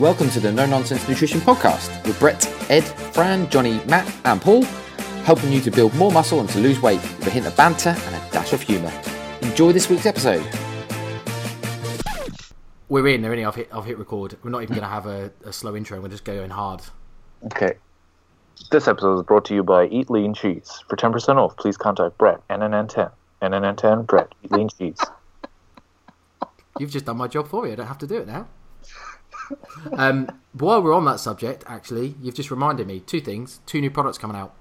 Welcome to the No Nonsense Nutrition Podcast with Brett, Ed, Fran, Johnny, Matt, and Paul, helping you to build more muscle and to lose weight with a hint of banter and a dash of humour. Enjoy this week's episode. We're in, already. I've hit, I've hit record. We're not even going to have a, a slow intro. We're just going hard. Okay. This episode is brought to you by Eat Lean Cheese. For 10% off, please contact Brett, NNN10. NNN10, Brett, Eat Lean Cheese. You've just done my job for me. I don't have to do it now. Um, while we're on that subject, actually, you've just reminded me two things. Two new products coming out.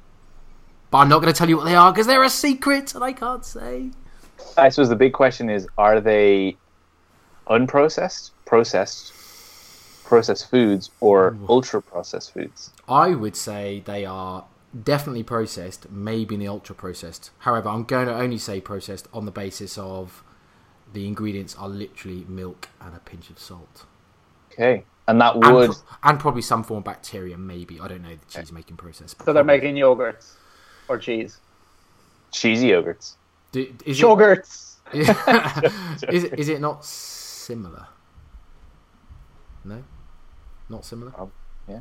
But I'm not going to tell you what they are because they're a secret and I can't say. I suppose the big question is are they unprocessed, processed, processed foods, or ultra processed foods? I would say they are definitely processed, maybe in the ultra processed. However, I'm going to only say processed on the basis of the ingredients are literally milk and a pinch of salt. Okay. And that And, would. pro- and probably some form of bacteria, maybe. I don't know the cheese making process. but So they're making yogurts or cheese. cheesy yogurts. Do, is, Yogurts. it, is, it- is it not similar? No? Not similar? Yeah.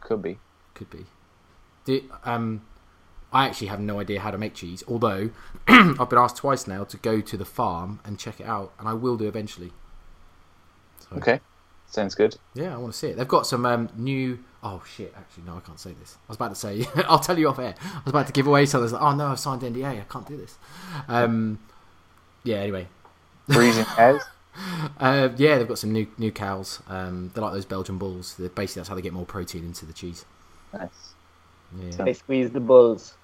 Could be. Could be. Do, um, I actually have no idea how to make cheese, although I've been asked twice now to go to the farm and check it out, and I will do eventually. So, Okay. Sounds good. Yeah, I want to see it. They've got some um, new. Oh shit! Actually, no, I can't say this. I was about to say. I'll tell you off air. I was about to give away something. I like, oh no, I've signed NDA. I can't do this. Um, yeah. Anyway, Freezing cows. uh, yeah, they've got some new new cows. Um, they're like those Belgian bulls. They're basically, that's how they get more protein into the cheese. Nice. Yeah, They squeeze the bulls.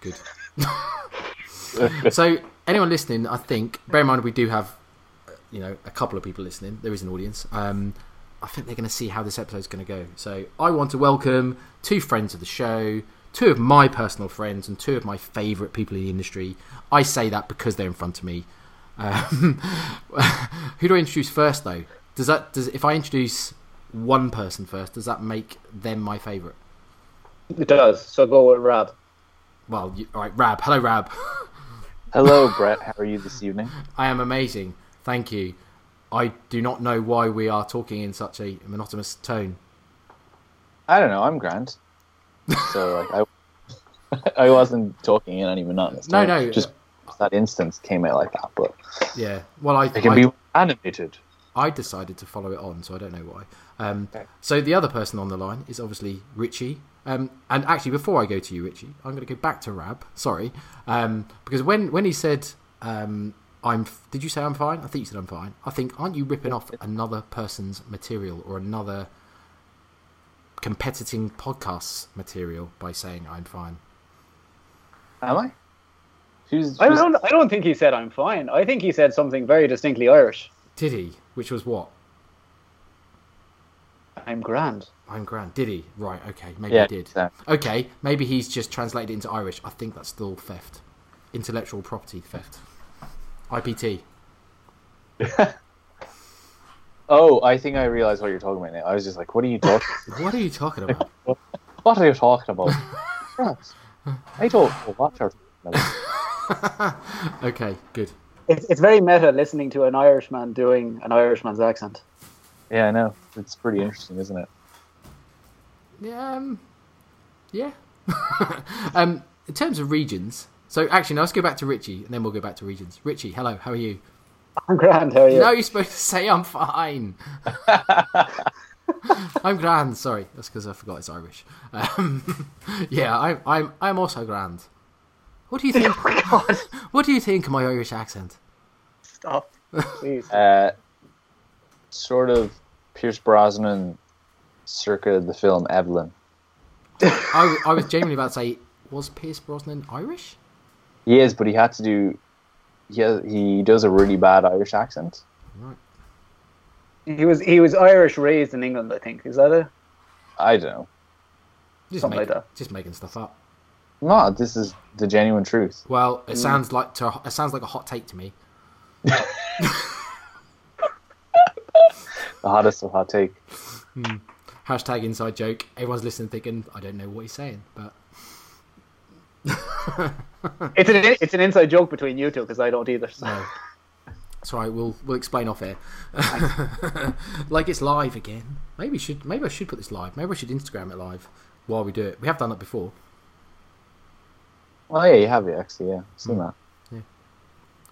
good. so, anyone listening, I think, bear in mind we do have, you know, a couple of people listening. There is an audience. Um, I think they're going to see how this episode's going to go. So, I want to welcome two friends of the show, two of my personal friends, and two of my favourite people in the industry. I say that because they're in front of me. Um, who do I introduce first, though? Does that does if I introduce one person first, does that make them my favourite? It does. So go with Rab. Well, you, all right, Rab. Hello, Rab. Hello, Brett. How are you this evening? I am amazing. Thank you. I do not know why we are talking in such a monotonous tone. I don't know. I'm grand. So, like, I, I wasn't talking in any monotonous. No, tone. no, Just that instance came out like that, but Yeah. Well, I it can I, be animated. I decided to follow it on, so I don't know why. Um, Okay. So the other person on the line is obviously Richie. Um, and actually, before I go to you, Richie, I'm going to go back to Rab. Sorry, um, because when when he said um, I'm, did you say I'm fine? I think you said I'm fine. I think aren't you ripping off another person's material or another competing podcast's material by saying I'm fine? Am I? Who's, I don't. I don't think he said I'm fine. I think he said something very distinctly Irish. Did he? Which was what? I'm grand. I'm grand. Did he? Right. Okay. Maybe Yeah, he did. so- Okay. Maybe he's just translated it into Irish. I think that's still theft. Intellectual property theft. IPT. Oh, I think I realized what you're talking about now. I was just like, what are you talking What are you talking about? What are you talking about? I don't know what you're talking about. okay. Good. It's, it's very meta listening to an Irishman doing an Irishman's accent. Yeah, I know. It's pretty interesting, isn't it? Yeah. Um, yeah. um, in terms of regions. So actually, now let's go back to Richie, and then we'll go back to regions. Richie, hello. How are you? I'm grand. How are you? No, you're supposed to say I'm fine. I'm grand. Sorry, that's because I forgot it's Irish. Um, yeah, I'm. I'm. I'm also grand. What do you think? Oh my God! What do you think of my Irish accent? Stop, please. Uh, sort of Pierce Brosnan circa the film Evelyn. I, I was genuinely about to say, was Pierce Brosnan Irish? He is, but he had to do. He has, he does a really bad Irish accent. Right. He was he was Irish, raised in England. I think is that it? I don't know. Just Something like making- that. Just making stuff up. No, this is the genuine truth. Well, Mm. it sounds like to, it sounds like a hot take to me. The hottest of hot take. Hashtag inside joke. Everyone's listening, thinking, I don't know what he's saying, but It's an it's an inside joke between you two because I don't either. So. no. All right. We'll we'll explain off air. like it's live again. Maybe should. Maybe I should put this live. Maybe I should Instagram it live while we do it. We have done that before. Oh yeah, you have it actually. Yeah, I've seen mm. that.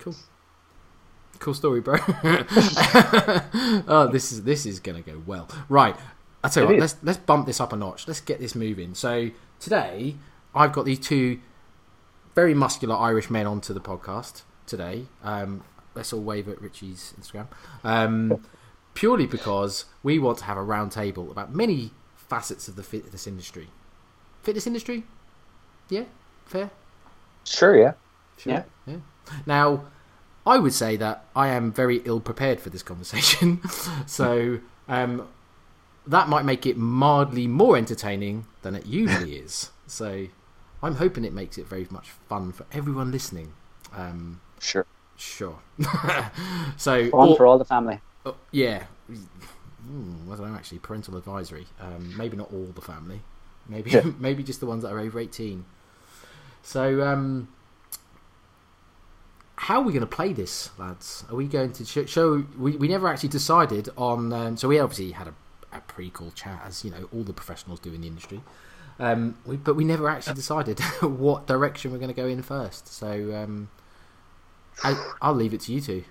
Cool. Cool story, bro. oh, this is this is gonna go well. Right. I tell you It what, is. let's let's bump this up a notch. Let's get this moving. So today I've got these two very muscular Irish men onto the podcast today. Um, let's all wave at Richie's Instagram. Um, purely because we want to have a round table about many facets of the fitness industry. Fitness industry? Yeah? Fair? Sure, yeah. Sure. Yeah. yeah. Now, I would say that I am very ill prepared for this conversation. so, um, that might make it mildly more entertaining than it usually is. So, I'm hoping it makes it very much fun for everyone listening. Um, Sure. sure. so, Fun or- for all the family. uh, yeah. Mm, I don't know, actually. Parental advisory. Um, maybe not all the family. Maybe Yeah. maybe just the ones that are over 18. So, um, how are we going to play this, lads? Are we going to sh- show? We, we never actually decided on. Um, so we obviously had a, a pre-call chat, as you know, all the professionals do in the industry. Um, we, but we never actually decided what direction we're going to go in first. So um, I, I'll leave it to you two.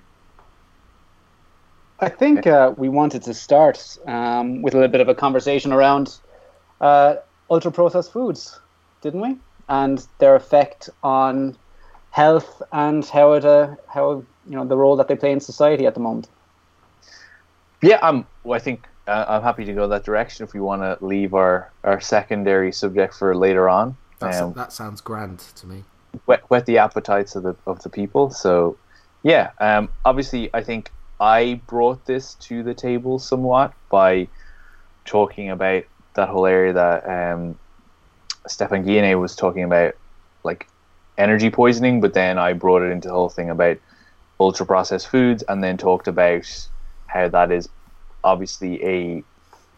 I think uh, we wanted to start um, with a little bit of a conversation around uh, ultra processed foods, didn't we? And their effect on health and how it, uh, how you know the role that they play in society at the moment. Yeah, I'm. Well, I think uh, I'm happy to go that direction if we want to leave our, our secondary subject for later on. That's, Um, that sounds grand to me. whet, whet the appetites of the of the people. So, yeah, um, obviously, I think I brought this to the table somewhat by talking about that whole area that um, Stephan Guyenet was talking about, like energy poisoning. But then I brought it into the whole thing about ultra processed foods, and then talked about how that is obviously a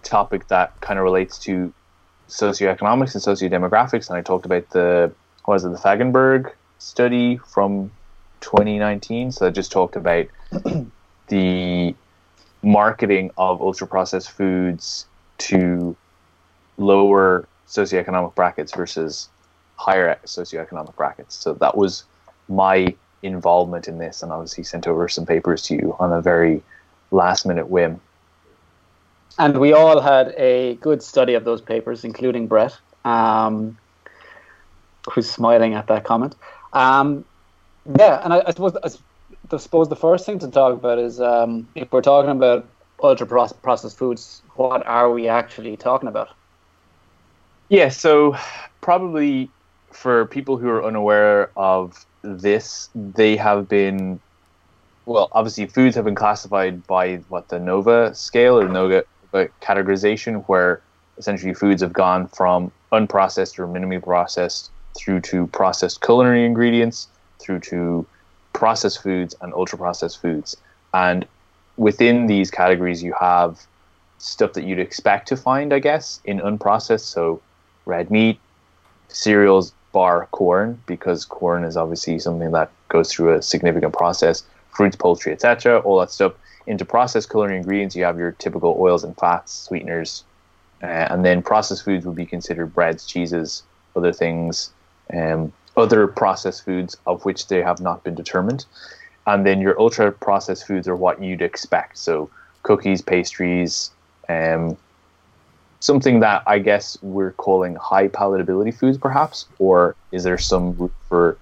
topic that kind of relates to socioeconomics and sociodemographics. And I talked about the what was it the Fagenberg study from 2019. So that just talked about the marketing of ultra processed foods to lower socioeconomic brackets versus higher socioeconomic brackets. So that was my involvement in this, and obviously sent over some papers to you on a very last minute whim. And we all had a good study of those papers, including Brett, um, who's smiling at that comment. Um, yeah, and I, I suppose I suppose the first thing to talk about is um, if we're talking about ultra processed foods, what are we actually talking about? Yeah, so probably for people who are unaware of this, they have been, well, obviously foods have been classified by what the NOVA scale or NOVA categorization, where essentially foods have gone from unprocessed or minimally processed through to processed culinary ingredients, through to processed foods and ultra processed foods. And within these categories, you have stuff that you'd expect to find, I guess, in unprocessed. So red meat, cereals, bar corn, because corn is obviously something that goes through a significant process, fruits, poultry, etc., all that stuff. Into processed culinary ingredients, you have your typical oils and fats, sweeteners, uh, and then processed foods would be considered breads, cheeses, other things, um, other processed foods of which they have not been determined. And then your ultra processed foods are what you'd expect. So cookies, pastries, um, something that I guess we're calling high palatability foods, perhaps, or is there some room for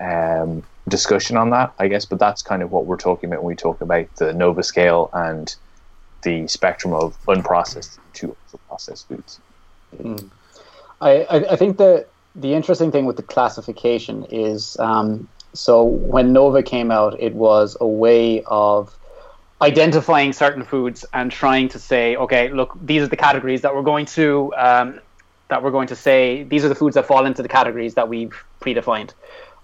um, discussion on that? I guess, but that's kind of what we're talking about when we talk about the Nova scale and the spectrum of unprocessed to processed foods. I, I, I think that the interesting thing with the classification is um, so when Nova came out, it was a way of identifying certain foods and trying to say, okay, look, these are the categories that we're going to um, that we're going to say these are the foods that fall into the categories that we've predefined,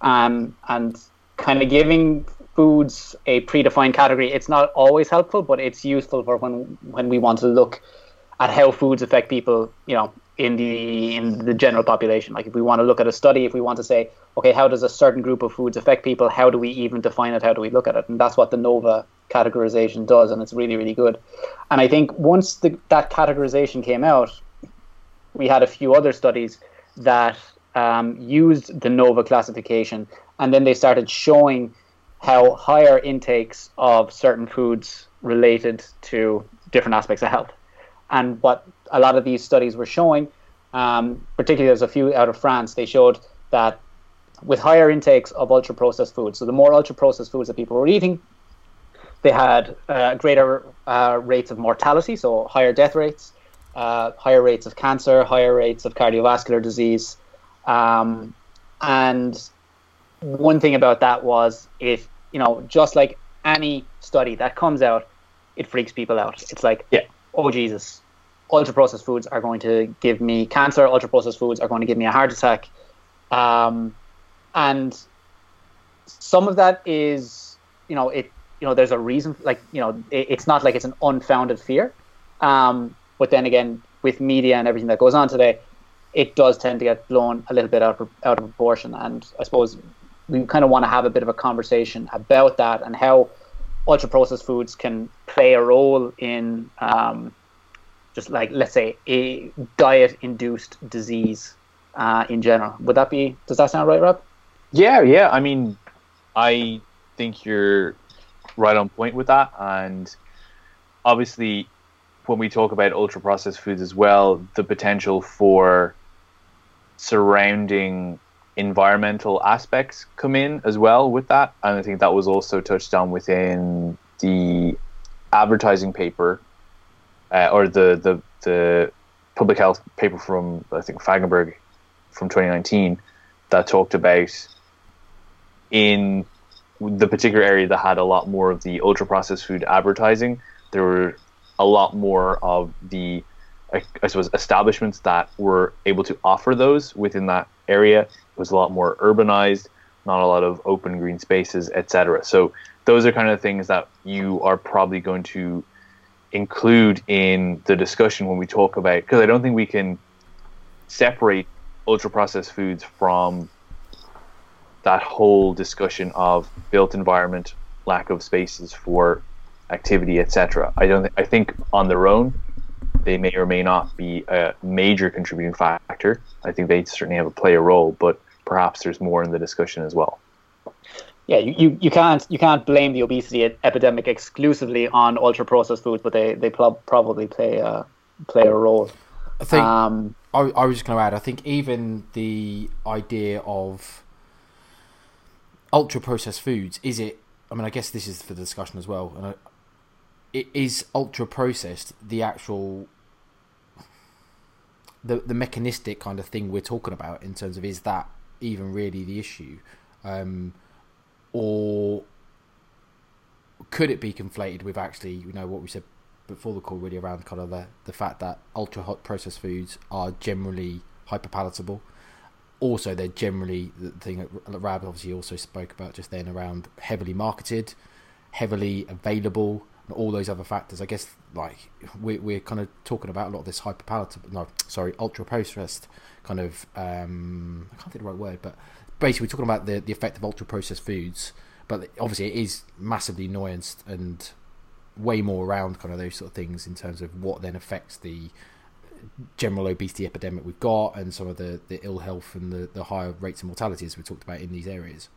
um, and kind of giving foods a predefined category. It's not always helpful, but it's useful for when when we want to look at how foods affect people, you know, in the in the general population. Like if we want to look at a study, if we want to say, okay, how does a certain group of foods affect people? How do we even define it? How do we look at it? And that's what the Nova categorization does, and it's really really good. And I think once the, that categorization came out, we had a few other studies that um, used the Nova classification, and then they started showing how higher intakes of certain foods related to different aspects of health. And what a lot of these studies were showing, um, particularly there's a few out of France, they showed that with higher intakes of ultra processed foods, so the more ultra processed foods that people were eating, they had uh, greater uh, rates of mortality, so higher death rates, uh, higher rates of cancer, higher rates of cardiovascular disease. Um, and one thing about that was if, you know, just like any study that comes out, it freaks people out. It's like, yeah. oh, Jesus, ultra processed foods are going to give me cancer, ultra processed foods are going to give me a heart attack. Um, and some of that is, you know, it, you know, there's a reason, like, you know, it, it's not like it's an unfounded fear. Um, but then again, with media and everything that goes on today, it does tend to get blown a little bit out of, out of proportion. And I suppose we kind of want to have a bit of a conversation about that and how ultra processed foods can play a role in um, just like let's say a diet induced disease uh, in general. Would that be? Does that sound right, Rob? Yeah, yeah. I mean, I think you're right on point with that, and obviously, when we talk about ultra processed foods as well, the potential for surrounding environmental aspects come in as well with that, and I think that was also touched on within the advertising paper uh, or the, the the public health paper from I think Fagenberg from 2019 that talked about in the particular area that had a lot more of the ultra processed food advertising. There were a lot more of the I, I suppose establishments that were able to offer those within that area. It was a lot more urbanized, not a lot of open green spaces, etc. So those are kind of things that you are probably going to include in the discussion when we talk about because I don't think we can separate ultra processed foods from that whole discussion of built environment, lack of spaces for activity, etc. I don't. Th- I think on their own, they may or may not be a major contributing factor. I think they certainly have a play a role, but perhaps there's more in the discussion as well yeah, you, you, you can't you can't blame the obesity epidemic exclusively on ultra processed foods, but they they pl- probably play a play a role. I think um, I, I was just going to add. I think even the idea of ultra processed foods is it? I mean, I guess this is for the discussion as well. And I, it is ultra processed the actual the the mechanistic kind of thing we're talking about in terms of is that even really the issue? Um, or could it be conflated with actually, you know, what we said before the call, really around kind of the, the fact that ultra hot processed foods are generally hyper palatable. Also, they're generally the thing that Rab obviously also spoke about just then around heavily marketed, heavily available, all those other factors. I guess like we're we're kind of talking about a lot of this hyperpalatable, no, sorry, ultra processed kind of um, I can't think of the right word, but basically we're talking about the, the effect of ultra processed foods, but obviously it is massively nuanced and way more around kind of those sort of things in terms of what then affects the general obesity epidemic we've got and some of the, the ill health and the, the higher rates of mortality as we talked about in these areas.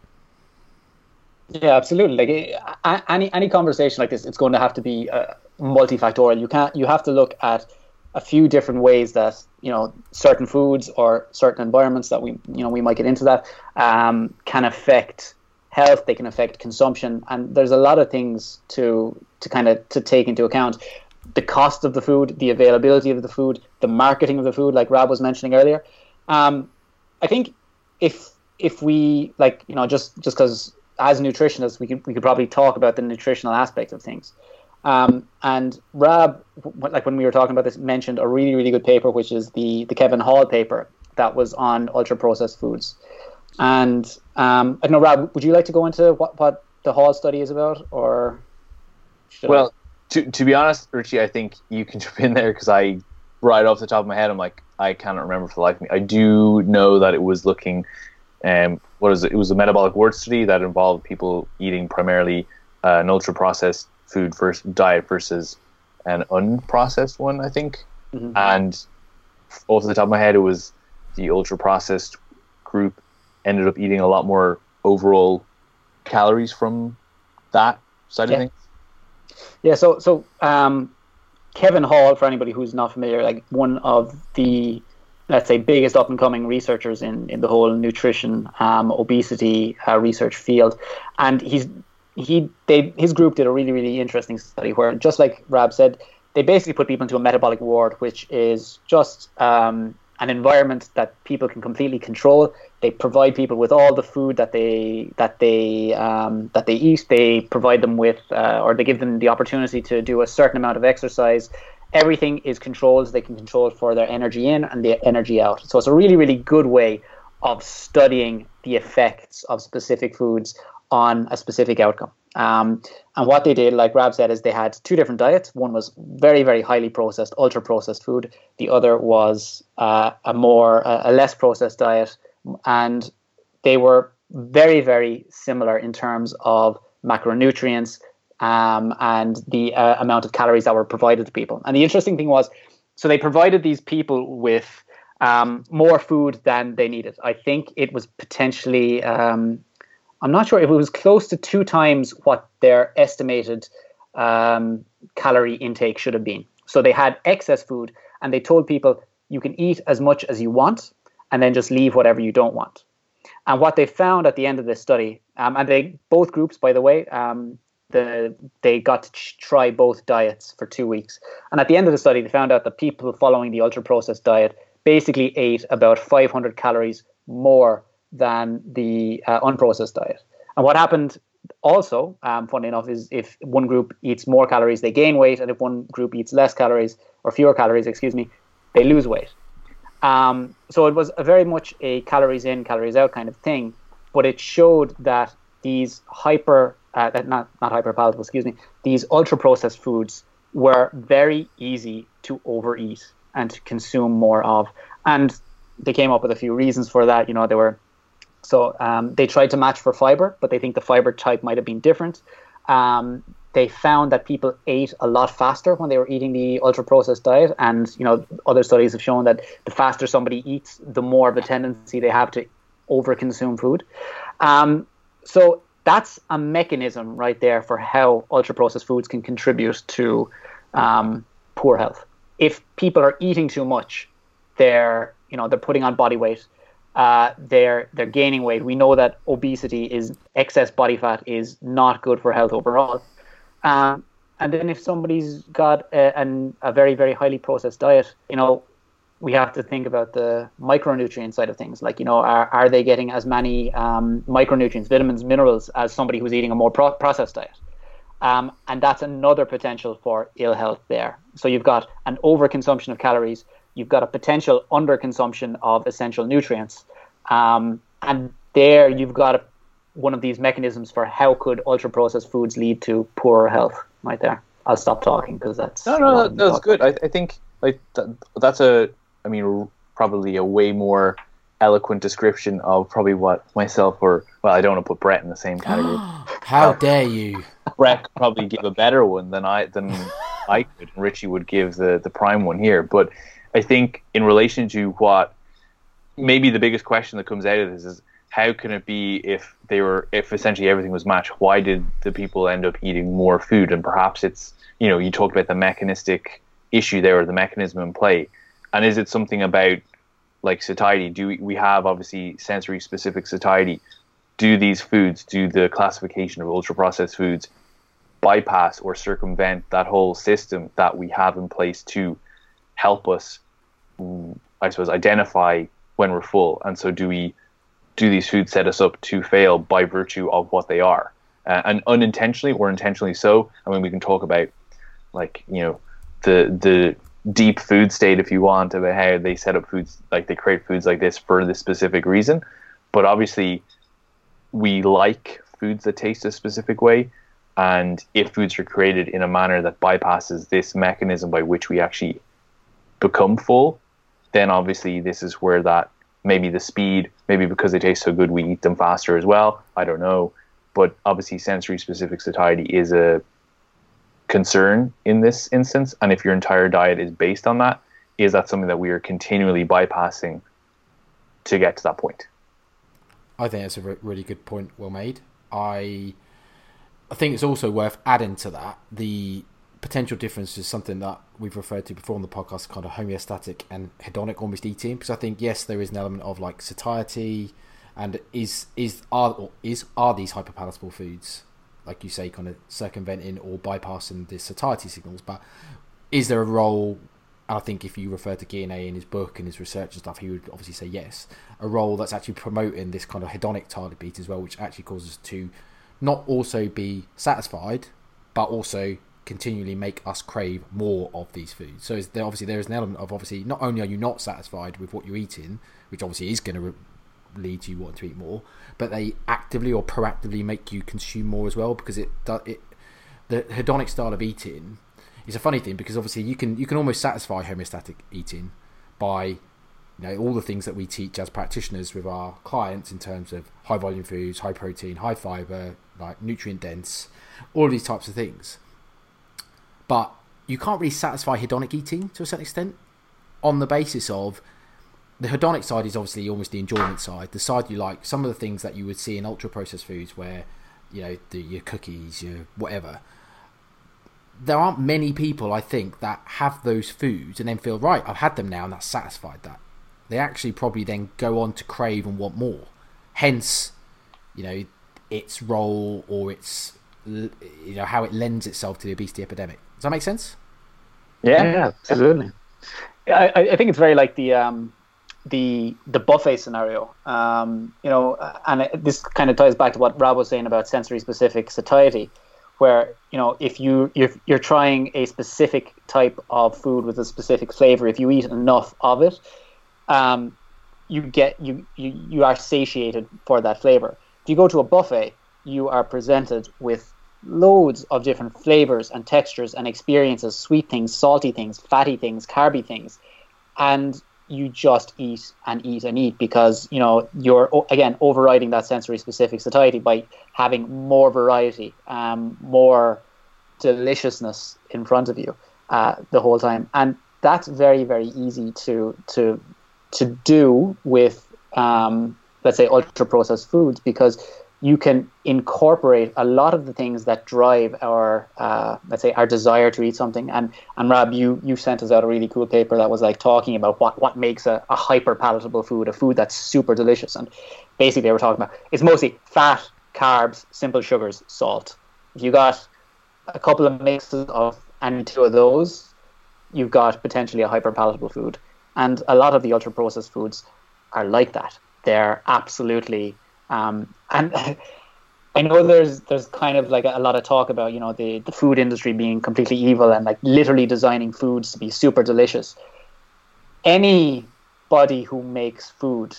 Yeah, absolutely. Like any any conversation like this, it's going to have to be uh, multifactorial. You can't. You have to look at a few different ways that you know certain foods or certain environments that we you know we might get into that um, can affect health they can affect consumption and there's a lot of things to to kind of to take into account the cost of the food the availability of the food the marketing of the food like rob was mentioning earlier um, i think if if we like you know just just because as nutritionists we could we could probably talk about the nutritional aspect of things um, and Rab, like when we were talking about this, mentioned a really, really good paper, which is the, the Kevin Hall paper that was on ultra processed foods. And um, I don't know, Rab, would you like to go into what, what the Hall study is about, or? Well, to, to be honest, Richie, I think you can jump in there because I right off the top of my head, I'm like, I cannot remember for the life of me. I do know that it was looking, um, what is it? It was a metabolic ward study that involved people eating primarily uh, an ultra processed food versus diet versus an unprocessed one, I think. Mhm. And off the top of my head, it was the ultra processed group ended up eating a lot more overall calories from that side Yeah. of things. Yeah, so so um, Kevin Hall, for anybody who's not familiar, like one of the let's say biggest up and coming researchers in, in the whole nutrition, um, obesity uh, research field, and he's he they his group did a really really interesting study where just like Rab said, they basically put people into a metabolic ward, which is just um, an environment that people can completely control. They provide people with all the food that they that they um, that they eat. They provide them with, uh, or they give them the opportunity to do a certain amount of exercise. Everything is controlled. They can control for their energy in and the energy out. So it's a really really good way of studying the effects of specific foods on a specific outcome. Um, and what they did, like Rab said, is they had two different diets. One was very, very highly processed, ultra processed food. The other was uh, a more, a less processed diet. And they were very, very similar in terms of macronutrients um, and the uh, amount of calories that were provided to people. And the interesting thing was, so they provided these people with um, more food than they needed. I think it was potentially. Um, I'm not sure if it was close to two times what their estimated um, calorie intake should have been. So they had excess food and they told people you can eat as much as you want and then just leave whatever you don't want. And what they found at the end of this study, um, and they both groups, by the way, um, the they got to try both diets for two weeks. And at the end of the study, they found out that people following the ultra processed diet basically ate about 500 calories more than the uh, unprocessed diet. And what happened also, um, funny enough, is if one group eats more calories, they gain weight, and if one group eats less calories or fewer calories, excuse me, they lose weight. Um, so it was very much a calories in, calories out kind of thing, but it showed that these hyper, uh, not not hyper palatable, excuse me, these ultra processed foods were very easy to overeat and to consume more of, and they came up with a few reasons for that. You know, they were so um, they tried to match for fiber, but they think the fiber type might have been different. Um, they found that people ate a lot faster when they were eating the ultra processed diet, and you know other studies have shown that the faster somebody eats, the more of a tendency they have to overconsume food. Um, so that's a mechanism right there for how ultra processed foods can contribute to um, poor health. If people are eating too much, they're you know they're putting on body weight uh, they're they're gaining weight. We know that obesity is excess body fat is not good for health overall. Um, and then if somebody's got a, an, a very very highly processed diet, you know, we have to think about the micronutrient side of things. Like you know, are are they getting as many um, micronutrients, vitamins, minerals as somebody who's eating a more pro- processed diet? Um, and that's another potential for ill health there. So you've got an overconsumption of calories you've got a potential underconsumption of essential nutrients. Um, and there you've got a, one of these mechanisms for how could ultra processed foods lead to poorer health right there. I'll stop talking because that's No, no, that, that's good. I, I think like that, that's a, I mean, probably a way more eloquent description of probably what myself or well, I don't want to put Brett in the same category. How uh, dare you? Brett could probably give a better one than I than I could. And Richie would give the the prime one here, but I think in relation to what maybe the biggest question that comes out of this is how can it be if they were if essentially everything was matched why did the people end up eating more food and perhaps it's you know you talked about the mechanistic issue there or the mechanism in play and is it something about like satiety do we, we have obviously sensory specific satiety do these foods do the classification of ultra processed foods bypass or circumvent that whole system that we have in place to help us, I suppose, identify when we're full. And so, do we do these foods set us up to fail by virtue of what they are, uh, and unintentionally or intentionally so? I mean, we can talk about like you know the the deep food state if you want about how they set up foods like they create foods like this for this specific reason, but obviously we like foods that taste a specific way. And if foods are created in a manner that bypasses this mechanism by which we actually become full, then obviously this is where that maybe the speed, maybe because they taste so good, we eat them faster as well. I don't know, but obviously sensory specific satiety is a concern in this instance. And if your entire diet is based on that, is that something that we are continually bypassing to get to that point? I think that's a re- really good point. Well made. I I think it's also worth adding to that the potential difference is something that we've referred to before on the podcast, kind of homeostatic and hedonic almost eating. Because I think yes, there is an element of like satiety, and is is are is are these hyperpalatable foods, like you say, kind of circumventing or bypassing the satiety signals? But is there a role? I think if you refer to Guyenet in his book and his research and stuff, he would obviously say yes. A role that's actually promoting this kind of hedonic target beat as well, which actually causes us to not also be satisfied, but also continually make us crave more of these foods. So there, obviously there is an element of obviously not only are you not satisfied with what you're eating, which obviously is going to re- lead to you wanting to eat more, but they actively or proactively make you consume more as well because it does it the hedonic style of eating is a funny thing because obviously you can you can almost satisfy homeostatic eating by you know all the things that we teach as practitioners with our clients in terms of high volume foods, high protein, high fiber, like nutrient dense, all these types of things. But you can't really satisfy hedonic eating to a certain extent on the basis of the hedonic side is obviously almost the enjoyment side, the side you like. Some of the things that you would see in ultra processed foods, where you know the, your cookies, your whatever. There aren't many people, I think, that have those foods and then feel right. I've had them now, and that's satisfied that. They actually probably then go on to crave and want more. Hence, you know, its role or its you know how it lends itself to the obesity epidemic. Does that make sense? Yeah, yeah absolutely. I, I think it's very like the um, the the buffet scenario. Um, you know, and it, this kind of ties back to what Rob was saying about sensory specific satiety, where you know if you you're, trying a specific type of food with a specific flavor, if you eat enough of it, um, you get you, you you are satiated for that flavor. If you go to a buffet, you are presented with loads of different flavors and textures and experiences sweet things salty things fatty things carby things and you just eat and eat and eat because you know you're again overriding that sensory specific satiety by having more variety um, more deliciousness in front of you uh, the whole time. And that's very very easy to to to do with um, let's say ultra processed foods because you can incorporate a lot of the things that drive our, uh, let's say, our desire to eat something. And and Rob, you you sent us out a really cool paper that was like talking about what what makes a, a hyper palatable food, a food that's super delicious. And basically, they were talking about it's mostly fat, carbs, simple sugars, salt. If you got a couple of mixes of any two of those, you've got potentially a hyper palatable food. And a lot of the ultra processed foods are like that. They're absolutely um, and I know there's there's kind of like a, lot of talk about you know the the food industry being completely evil and like literally designing foods to be super delicious. Anybody who makes food,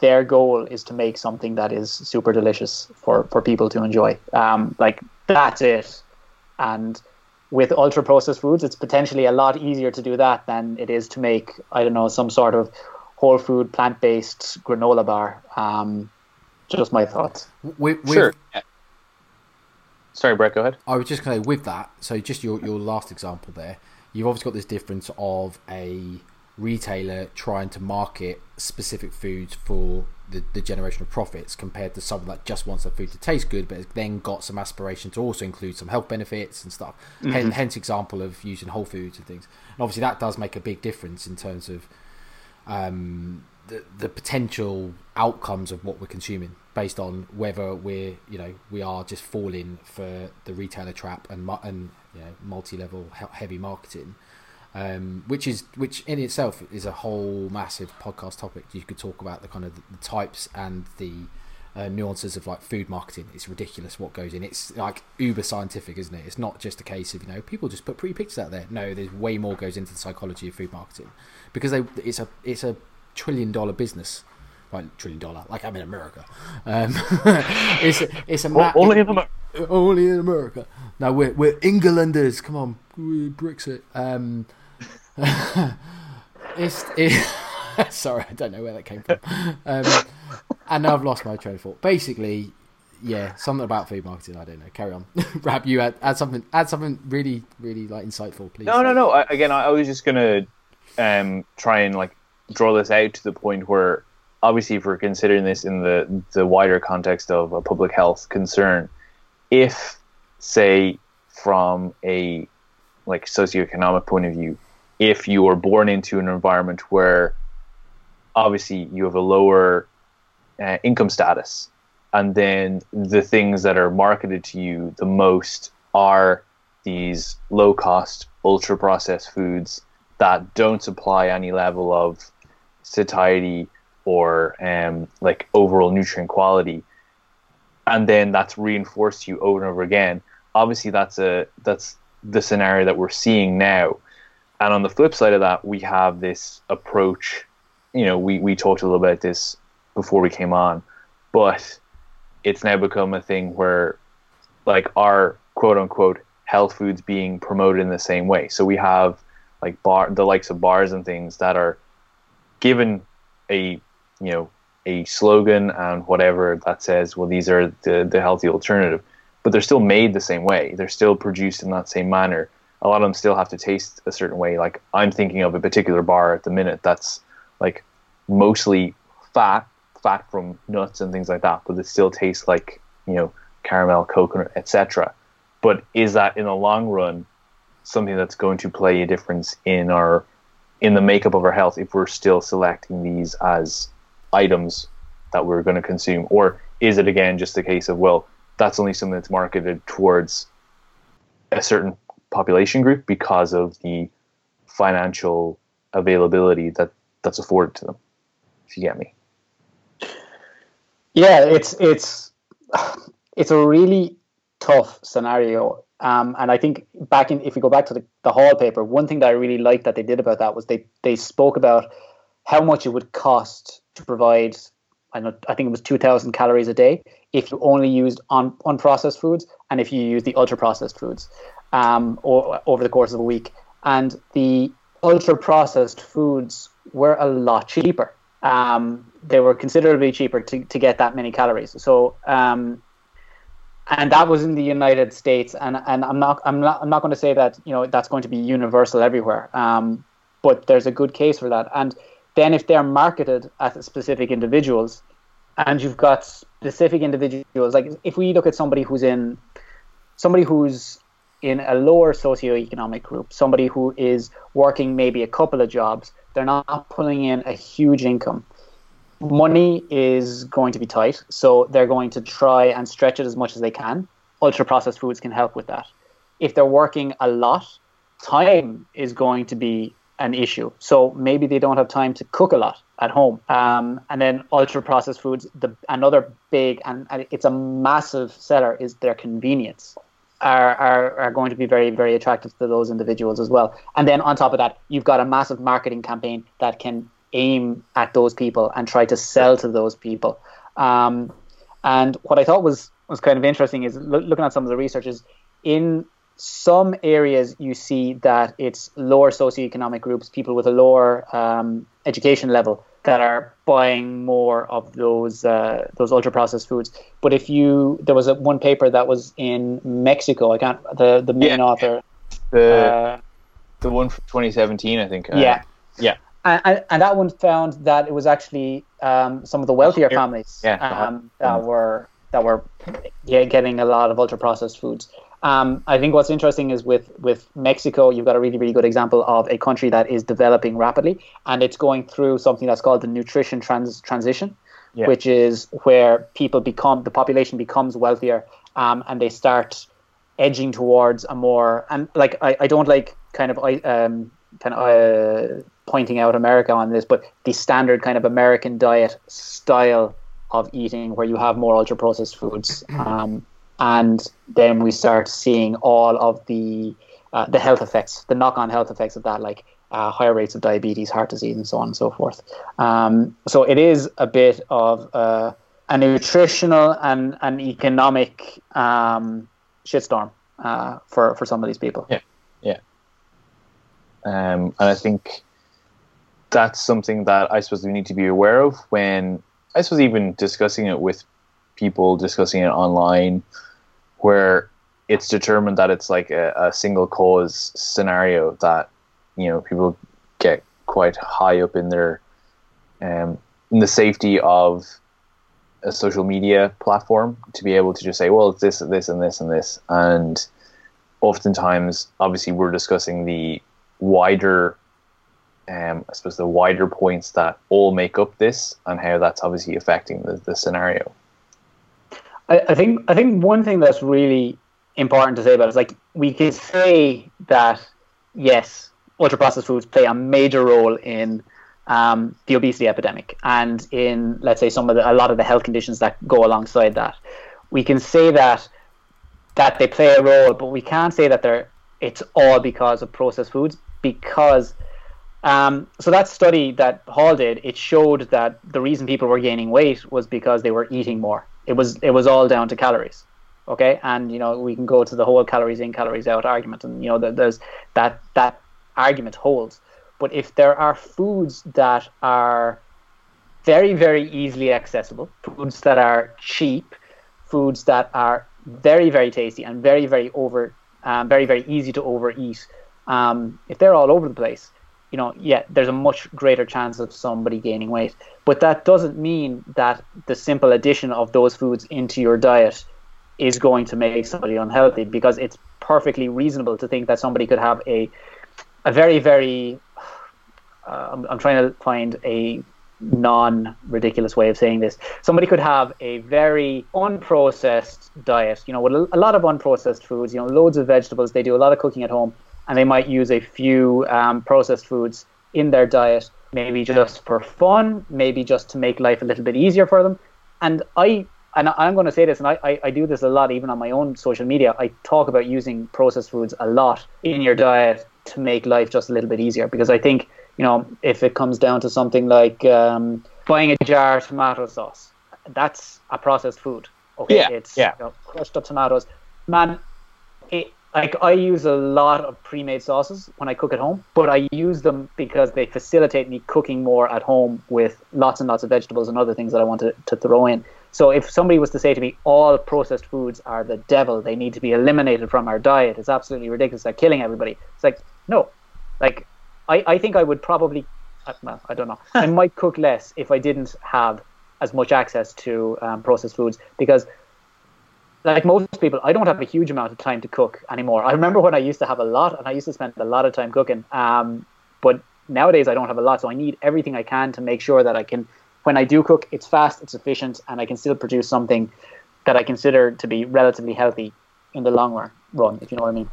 their goal is to make something that is super delicious for for people to enjoy. Um, like that's it. And with ultra processed foods, it's potentially a lot easier to do that than it is to make I don't know some sort of whole food plant based granola bar. Um, just my thoughts. With, with, sure. Sorry, Brett. Go ahead. I was just going to with that. So just your your last example there. You've obviously got this difference of a retailer trying to market specific foods for the, the generation of profits compared to someone that just wants their food to taste good but has then got some aspiration to also include some health benefits and stuff mm-hmm. hence, hence example of using whole foods and things and obviously that does make a big difference in terms of um, the, the potential outcomes of what we're consuming based on whether we're you know we are just falling for the retailer trap and and you know, multi-level heavy marketing um, which is which in itself is a whole massive podcast topic. You could talk about the kind of the types and the uh, nuances of like food marketing. It's ridiculous what goes in. It's like uber scientific isn't it? It's not just a case of you know people just put pretty pictures out there. No there's way more goes into the psychology of food marketing because they it's a it's a trillion dollar business like trillion dollar, like I'm in America. Um, it's a, it's a ma- only in America. Only in America. No, we're we're Englanders. Come on, Brexit. Um, it's it, sorry, I don't know where that came from. Um, and now I've lost my train of thought. Basically, yeah, something about food marketing. I don't know. Carry on, Rab. You add, add something. Add something really, really like insightful, please. No, no, no. I, again, I, I was just gonna um, try and like draw this out to the point where, obviously, if we're considering this in the the wider context of a public health concern, if say from a like socioeconomic point of view, if you are born into an environment where obviously you have a lower uh, income status and then the things that are marketed to you the most are these low cost ultra processed foods that don't supply any level of satiety or um, like overall nutrient quality. And then that's reinforced to you over and over again. Obviously that's a that's the scenario that we're seeing now. And on the flip side of that we have this approach you know we, we talked a little about this before we came on but it's now become a thing where like our quote unquote health foods being promoted in the same way. So we have like bar the likes of bars and things that are given a you know a slogan and whatever that says well these are the the healthy alternative but they're still made the same way. They're still produced in that same manner. A lot of them still have to taste a certain way. Like i'm thinking of a particular bar at the minute that's like mostly fat fat from nuts and things like that, but it still tastes like you know caramel, coconut, etc. But is that in the long run something that's going to play a difference in our in the makeup of our health if we're still selecting these as items that we're going to consume, or is it again just a case of well, that's only something that's marketed towards a certain population group because of the financial availability that that's afforded to them? If you get me. Yeah, it's it's it's a really tough scenario. Um, and I think back in if we go back to the, the hall paper, one thing that I really liked that they did about that was they they spoke about how much it would cost to provide I know I think it was two thousand calories a day if you only used on unprocessed foods and if you use the ultra processed foods um, or, over the course of a week. And the ultra processed foods were a lot cheaper um, they were considerably cheaper to, to get that many calories. So, um, and that was in the United States. And, and I'm not I'm not I'm not going to say that you know that's going to be universal everywhere. Um, but there's a good case for that. And then if they're marketed at specific individuals, and you've got specific individuals, like if we look at somebody who's in somebody who's in a lower socioeconomic group, somebody who is working maybe a couple of jobs, they're not pulling in a huge income. Money is going to be tight, so they're going to try and stretch it as much as they can. Ultra processed foods can help with that. If they're working a lot, time is going to be an issue. So maybe they don't have time to cook a lot at home. Um, and then ultra processed foods, the another big and, and it's a massive seller is their convenience are, are, are going to be very, very attractive to those individuals as well. And then on top of that, you've got a massive marketing campaign that can aim at those people and try to sell to those people. Um, and what I thought was, was kind of interesting is lo- looking at some of the research is in some areas you see that it's lower socioeconomic groups, people with a lower um, education level that are buying more of those uh, those ultra processed foods. But if you there was a, one paper that was in Mexico, I can't the the main yeah. author the uh, the one from 2017, I think. Uh, yeah, yeah. And, and, that one found that it was actually um, some of the wealthier families yeah, um, that were that were yeah, getting a lot of ultra processed foods. Um, I think what's interesting is with with Mexico, you've got a really really good example of a country that is developing rapidly, and it's going through something that's called the nutrition trans- transition, yeah. which is where people become the population becomes wealthier, um, and they start edging towards a more and like I, I don't like kind of um, kind of uh, pointing out America on this, but the standard kind of American diet style of eating where you have more ultra processed foods. Um, and then we start seeing all of the uh, the health effects, the knock-on health effects of that, like uh, higher rates of diabetes, heart disease, and so on and so forth. Um, so it is a bit of uh, a nutritional and an economic um, shitstorm uh, for for some of these people. Yeah, yeah. Um, and I think that's something that I suppose we need to be aware of when I suppose even discussing it with people, discussing it online, where it's determined that it's like a, a single cause scenario that you know people get quite high up in their um, in the safety of a social media platform to be able to just say, well, it's this, this, and this, and this, and oftentimes, obviously, we're discussing the wider, um, I suppose, the wider points that all make up this, and how that's obviously affecting the, the scenario. I, I think I think one thing that's really important to say about it is like we can say that yes, ultra processed foods play a major role in um, the obesity epidemic and in let's say some of the, a lot of the health conditions that go alongside that. We can say that that they play a role, but we can't say that they're it's all because of processed foods because um, so that study that Hall did, it showed that the reason people were gaining weight was because they were eating more. It was it was all down to calories. Okay, and you know we can go to the whole calories in, calories out argument, and you know there's that that argument holds. But if there are foods that are very, very easily accessible, foods that are cheap, foods that are very, very tasty and very, very over, um, very, very easy to overeat, um, if they're all over the place, you know, yeah, there's a much greater chance of somebody gaining weight. But that doesn't mean that the simple addition of those foods into your diet is going to make somebody unhealthy because it's perfectly reasonable to think that somebody could have a a very very uh, I'm, I'm trying to find a non ridiculous way of saying this. Somebody could have a very unprocessed diet, you know, with a lot of unprocessed foods, you know, loads of vegetables. They do a lot of cooking at home, and they might use a few um, processed foods in their diet, maybe just for fun, maybe just to make life a little bit easier for them. And I, and I'm going to say this, and I, I, I do this a lot, even on my own social media. I talk about using processed foods a lot in your diet to make life just a little bit easier because I think you know, if it comes down to something like um, buying a jar of tomato sauce, that's a processed food. Okay, yeah, it's yeah. You know, crushed up tomatoes. Man, it, like I use a lot of pre-made sauces when I cook at home, but I use them because they facilitate me cooking more at home with lots and lots of vegetables and other things that I want to, to throw in. So if somebody was to say to me, all processed foods are the devil, they need to be eliminated from our diet, it's absolutely ridiculous, they're killing everybody. It's like, no, like I, I think I would probably, uh, well, I don't know. I might cook less if I didn't have as much access to um, processed foods because, like most people, I don't have a huge amount of time to cook anymore. I remember when I used to have a lot and I used to spend a lot of time cooking. Um, but nowadays I don't have a lot, so I need everything I can to make sure that I can, when I do cook, it's fast, it's efficient, and I can still produce something that I consider to be relatively healthy in the long run, if you know what I mean.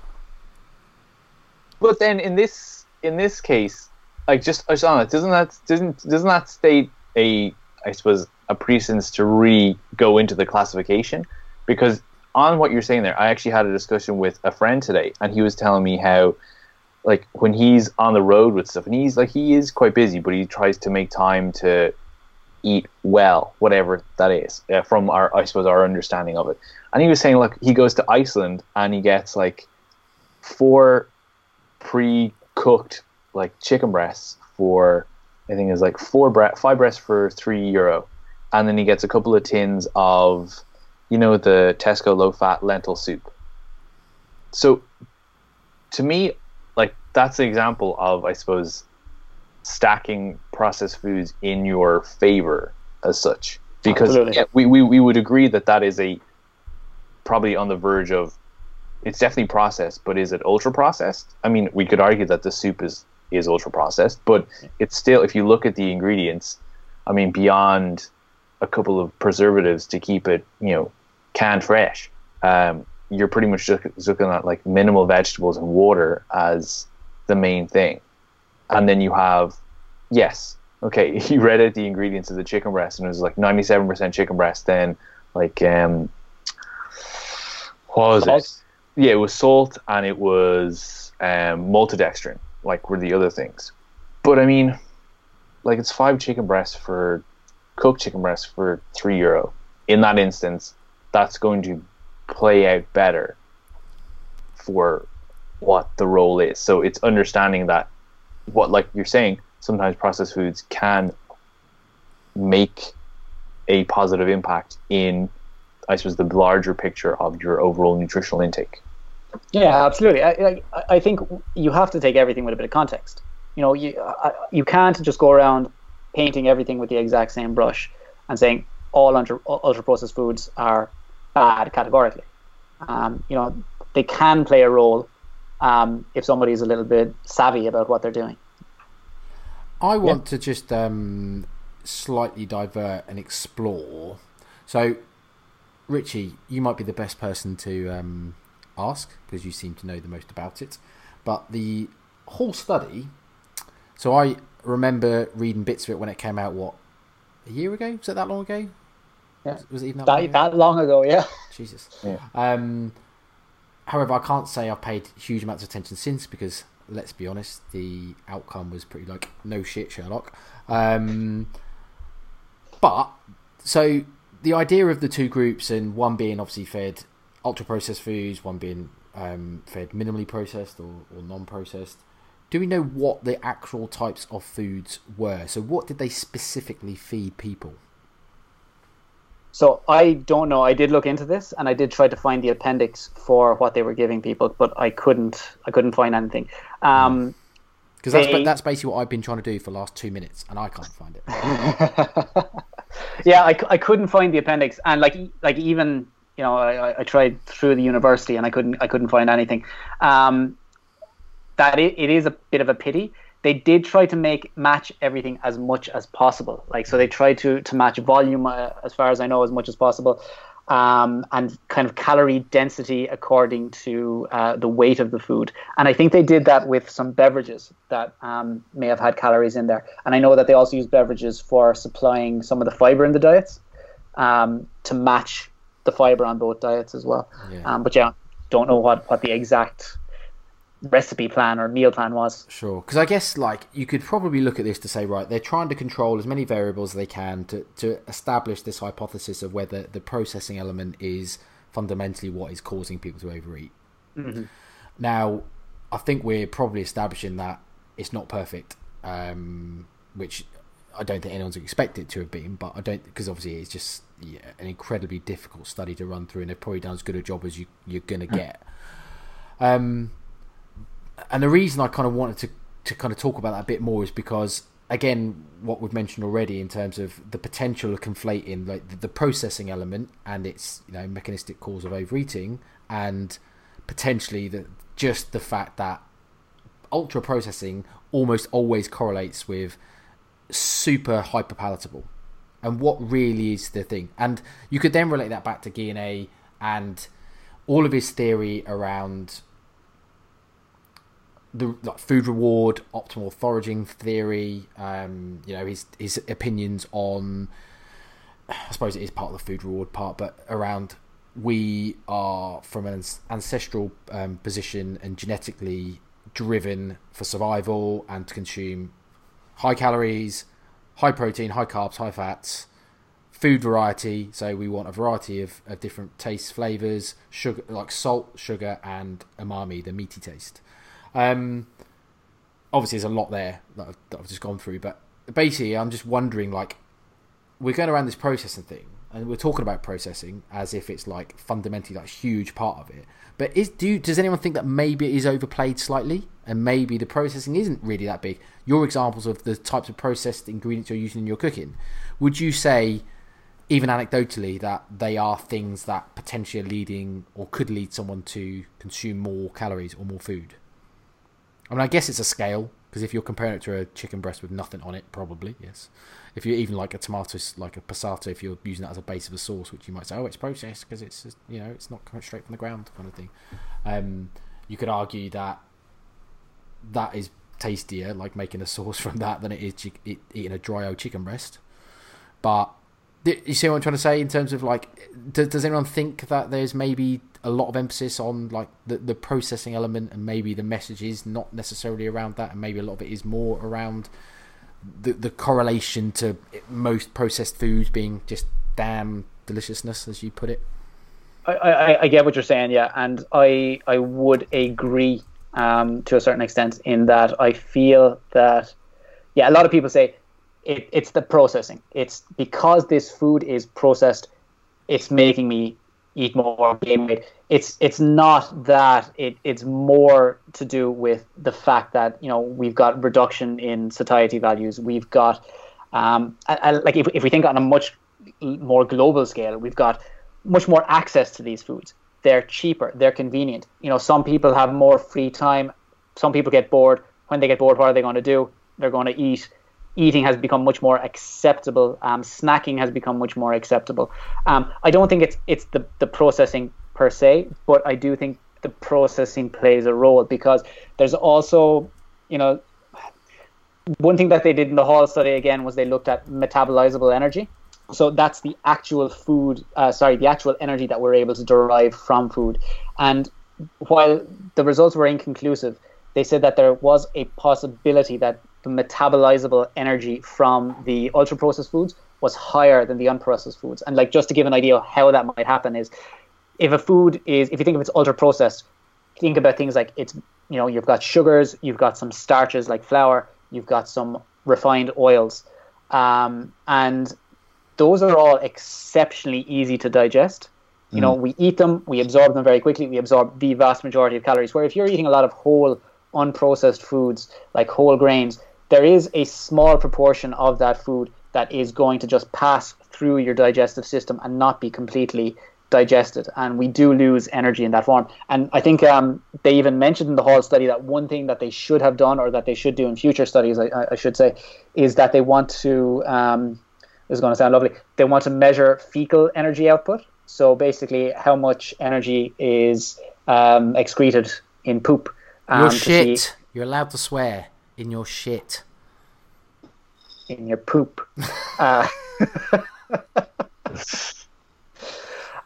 But then in this in this case, like just Ashana, doesn't that doesn't doesn't that state a I suppose a precedence to re go into the classification? Because on what you're saying there, I actually had a discussion with a friend today, and he was telling me how like when he's on the road with stuff, and he's like he is quite busy, but he tries to make time to eat well, whatever that is, uh, from our I suppose our understanding of it. And he was saying like he goes to Iceland and he gets like four pre cooked like chicken breasts for I think it's like four bre- five breasts for three euro, and then he gets a couple of tins of, you know, the Tesco low fat lentil soup. So, to me, like that's an example of I suppose stacking processed foods in your favor as such because yeah, we, we, we would agree that that is a probably on the verge of it's definitely processed, but is it ultra processed? I mean, we could argue that the soup is is ultra processed, but it's still if you look at the ingredients, I mean, beyond a couple of preservatives to keep it, you know, canned fresh, um, you're pretty much just looking at like minimal vegetables and water as the main thing, and then you have, yes, okay, you read out the ingredients of the chicken breast and it was like 97% chicken breast, then like um, what was it? yeah, it was salt and it was um, maltodextrin, like were the other things. But I mean, like it's five chicken breasts for cooked chicken breasts for three euro. In that instance, that's going to play out better for what the role is. So it's understanding that what, like you're saying, sometimes processed foods can make a positive impact in, I suppose, the larger picture of your overall nutritional intake. Yeah, absolutely. I, I, I think you have to take everything with a bit of context. You know, you I, you can't just go around painting everything with the exact same brush and saying all ultra, ultra processed foods are bad categorically. Um, you know, they can play a role um, if somebody is a little bit savvy about what they're doing. I want yeah. to just um, slightly divert and explore. So, Richie, you might be the best person to um, ask because you seem to know the most about it. But the whole study, so I remember reading bits of it when it came out. What a year ago? Was it that long ago? Yeah. Was, was it even that, that, long ago? that long ago? Yeah. Jesus. Yeah. Um, however, I can't say I've paid huge amounts of attention since because let's be honest, the outcome was pretty like no shit, Sherlock. Um, but so the idea of the two groups and one being obviously fed ultra processed foods, one being um, fed minimally processed or, or non processed. Do we know what the actual types of foods were? So, what did they specifically feed people? So I don't know. I did look into this, and I did try to find the appendix for what they were giving people, but I couldn't. I couldn't find anything. Um, because that's they... that's basically what I've been trying to do for the last two minutes, and I can't find it. yeah, I, I couldn't find the appendix, and like like even you know I, I tried through the university, and I couldn't I couldn't find anything. Um, that it, it is a bit of a pity. They did try to make match everything as much as possible. Like so, they tried to to match volume uh, as far as I know as much as possible um, and kind of calorie density according to uh, the weight of the food. And I think they did that with some beverages that um, may have had calories in there. And I know that they also use beverages for supplying some of the fiber in the diets um, to match the fiber on both diets as well. Yeah. Um, but yeah, don't know what, what the exact recipe plan or meal plan was. Sure, because I guess like you could probably look at this to say, right, they're trying to control as many variables as they can to to establish this hypothesis of whether the processing element is fundamentally what is causing people to overeat. Mm-hmm. Now, I think we're probably establishing that it's not perfect, um, which I don't think anyone's expected to have been, but I don't because obviously it's just yeah, an incredibly difficult study to run through, and they've probably done as good a job as you you're gonna get. Um, and the reason I kind of wanted to to kind of talk about that a bit more is because again what we've mentioned already in terms of the potential of conflating like the, the processing element and its you know mechanistic cause of overeating and potentially the just the fact that ultra processing almost always correlates with super hyper palatable. And what really is the thing? And you could then relate that back to Guyenet and all of his theory around the like food reward, optimal foraging theory. Um, you know his his opinions on. I suppose it is part of the food reward part, but around we are from an ancestral um, position and genetically driven for survival and to consume high calories, high protein, high carbs, high fats, food variety. So we want a variety of, of different tastes, flavors, sugar like salt, sugar, and umami, the meaty taste. Um, obviously, there's a lot there that I've, that I've just gone through, but basically, I'm just wondering like, we're going around this processing thing, and we're talking about processing as if it's like fundamentally like huge part of it. But is do does anyone think that maybe it is overplayed slightly, and maybe the processing isn't really that big? Your examples of the types of processed ingredients you're using in your cooking, would you say? even anecdotally, that they are things that potentially are leading or could lead someone to consume more calories or more food. I mean, I guess it's a scale because if you're comparing it to a chicken breast with nothing on it, probably yes. If you're even like a tomato, like a passata, if you're using that as a base of a sauce, which you might say, oh, it's processed because it's just, you know it's not coming straight from the ground, kind of thing. Um, you could argue that that is tastier, like making a sauce from that, than it is eating a dry old chicken breast. But you see what I'm trying to say in terms of like, does, does anyone think that there's maybe a lot of emphasis on like the, the processing element and maybe the message is not necessarily around that and maybe a lot of it is more around the the correlation to most processed foods being just damn deliciousness as you put it I, I, I get what you're saying yeah and I I would agree um, to a certain extent in that I feel that yeah, a lot of people say it, it's the processing. It's because this food is processed, it's making me eat more, gain weight. It's it's not that. It it's more to do with the fact that you know we've got reduction in satiety values. We've got um, like if if we think on a much more global scale, we've got much more access to these foods. They're cheaper. They're convenient. You know, some people have more free time. Some people get bored. When they get bored, what are they going to do? They're going to eat eating has become much more acceptable. Um, snacking has become much more acceptable. Um, I don't think it's it's the, the processing per se, but I do think the processing plays a role because there's also, you know, one thing that they did in the Hall study again was they looked at metabolizable energy. So that's the actual food, uh, sorry, the actual energy that we're able to derive from food. And while the results were inconclusive, they said that there was a possibility that the metabolizable energy from the ultra processed foods was higher than the unprocessed foods. And like just to give an idea of how that might happen is if a food is if you think of it's ultra processed, think about things like it's you know, you've got sugars, you've got some starches like flour, you've got some refined oils. Um, and those are all exceptionally easy to digest. You know, mm. we eat them, we absorb them very quickly, we absorb the vast majority of calories. Where if you're eating a lot of whole, unprocessed foods like whole grains, there is a small proportion of that food that is going to just pass through your digestive system and not be completely digested. And we do lose energy in that form. And i think um, they even mentioned in the hall study that one thing that they should have done or that they should do in future studies i, I should say is that they want to um, this is going to sound lovely they want to measure fecal energy output. So basically how much energy is um, excreted in poop. Um, your shit. You're allowed to swear in your shit. In your poop. uh,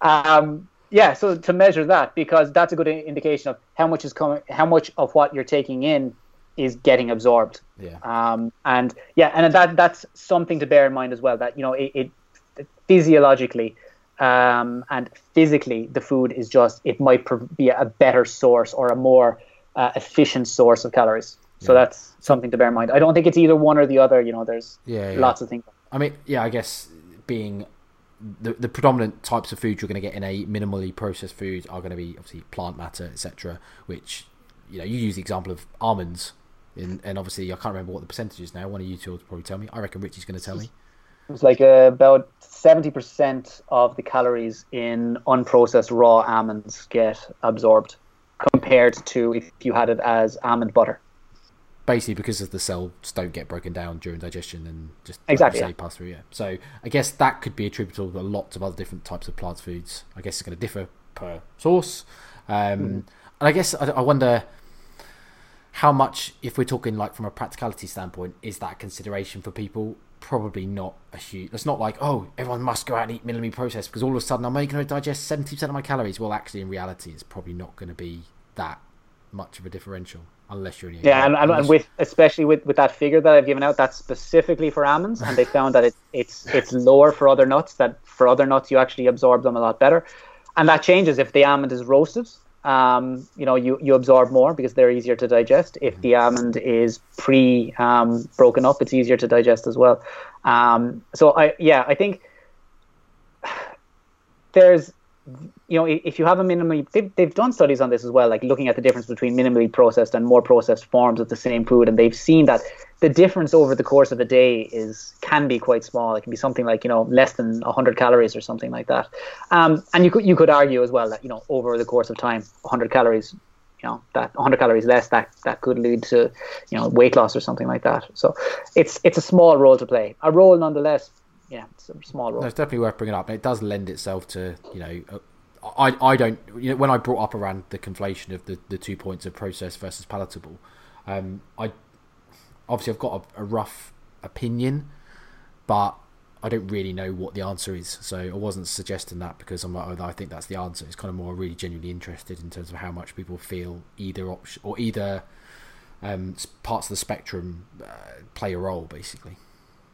um, yeah, so to measure that because that's a good indication of how much is coming, how much of what you're taking in is getting absorbed. Yeah. Um, and yeah, and that that's something to bear in mind as well. That you know, it, it physiologically um, and physically, the food is just it might be a better source or a more uh, efficient source of calories. So yeah. that's something to bear in mind. I don't think it's either one or the other. You know, there's yeah, yeah. lots of things. I mean, yeah, I guess being the the predominant types of food you're going to get in a minimally processed food are going to be obviously plant matter, etc. Which you know, you use the example of almonds, in, and obviously I can't remember what the percentage is now. One of you two will probably tell me. I reckon Richie's going to tell me. It's like uh, about seventy percent of the calories in unprocessed raw almonds get absorbed, compared to if you had it as almond butter basically because of the cells don't get broken down during digestion and just exactly like say, pass through. Yeah. So I guess that could be attributable to lots of other different types of plant foods. I guess it's going to differ per source. Um, mm. And I guess I, I, wonder how much, if we're talking like from a practicality standpoint, is that consideration for people? Probably not a huge. It's not like oh, everyone must go out and eat minimally processed because all of a sudden I'm only going to digest seventy percent of my calories. Well, actually, in reality, it's probably not going to be that much of a differential unless you're yeah, and, and, and, with especially with, with that figure that I've given out, that's specifically for almonds, and they found that it, it's it's lower for other nuts. That for other nuts you actually absorb them a lot better, and that changes if the almond is roasted. Um, you know, you, you absorb more because they're easier to digest. If the almond is pre um, broken up, it's easier to digest as well. Um, so I yeah, I think there's you know, if you have a minimally, they've, they've done studies on this as well, like looking at the difference between minimally processed and more processed forms of the same food, and they've seen that the difference over the course of a day is can be quite small. It can be something like you know less than 100 calories or something like that. Um, and you could you could argue as well that you know over the course of time, 100 calories, you know that 100 calories less that that could lead to you know weight loss or something like that. So it's it's a small role to play, a role nonetheless yeah, it's a small role. No, it's definitely worth bringing up. It does lend itself to you know. I, I don't you know when I brought up around the conflation of the, the two points of process versus palatable, um, I obviously I've got a, a rough opinion, but I don't really know what the answer is. So I wasn't suggesting that because I'm like, oh, I think that's the answer. It's kind of more really genuinely interested in terms of how much people feel either option or either um, parts of the spectrum uh, play a role, basically.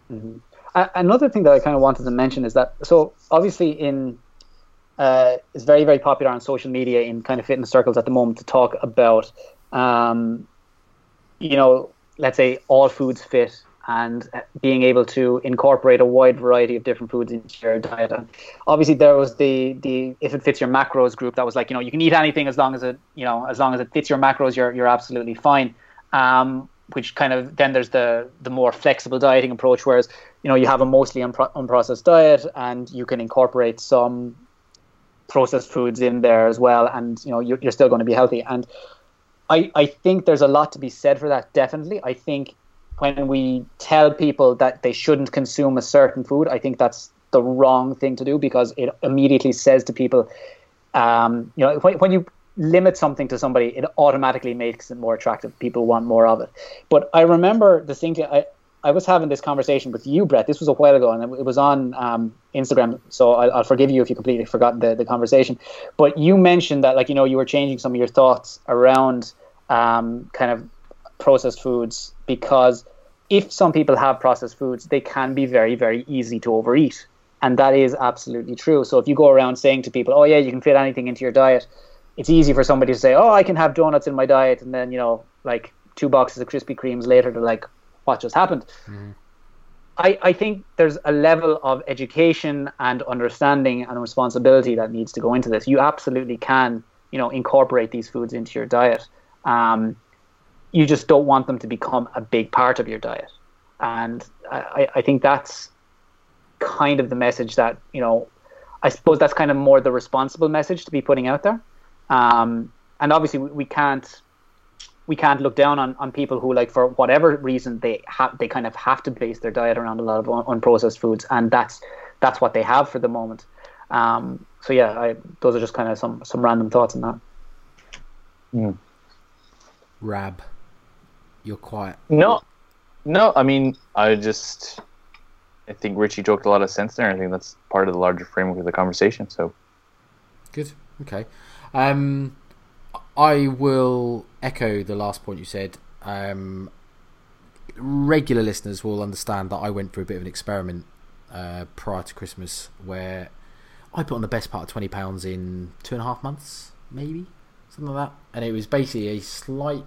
Mm-hmm another thing that I kind of wanted to mention is that so obviously in uh, it's very very popular on social media in kind of fitness circles at the moment to talk about um, you know let's say all foods fit and being able to incorporate a wide variety of different foods into your diet. And obviously, there was the the if it fits your macros group that was like you know you can eat anything as long as it you know as long as it fits your macros, you're you're absolutely fine. Um, which kind of then there's the the more flexible dieting approach, whereas you know you have a mostly unpro- unprocessed diet and you can incorporate some processed foods in there as well, and you know you're, you're still going to be healthy. And I I think there's a lot to be said for that. Definitely, I think when we tell people that they shouldn't consume a certain food, I think that's the wrong thing to do because it immediately says to people, um, you know, when, when you limit something to somebody, it automatically makes it more attractive. People want more of it. But I remember distinctly, I, I was having this conversation with you, Brett. This was a while ago, and it was on um, Instagram. So I'll, I'll, forgive you if you completely forgot the, the conversation. But you mentioned that, like, you know, you were changing some of your thoughts around um, kind of processed foods because if some people have processed foods, they can be very, very easy to overeat. And that is absolutely true. So if you go around saying to people, oh, yeah, you can fit anything into your diet, it's easy for somebody to say, "Oh, I can have donuts in my diet," and then you know, like two boxes of Krispy Kremes later, they're like, "What just happened?" Mm. I, I think there's a level of education and understanding and responsibility that needs to go into this. You absolutely can, you know, incorporate these foods into your diet. Um, you just don't want them to become a big part of your diet, and I, I think that's kind of the message that you know. I suppose that's kind of more the responsible message to be putting out there. Um, and obviously, we, we, can't we can't look down on, on people who like for whatever reason they have they kind of have to base their diet around a lot of un- unprocessed foods, and that's that's what they have for the moment. Um, so yeah, I, those are just kind of some some random thoughts on that. Mm. Rab, you're quiet. No, no. I mean, I just I think Richie joked a lot of sense there. I think that's part of the larger framework of the conversation. So good. Okay. Um, I will echo the last point you said. Um, regular listeners will understand that I went through a bit of an experiment uh, prior to Christmas where I put on the best part of twenty pounds in two and a half months, maybe something like that, and it was basically a slight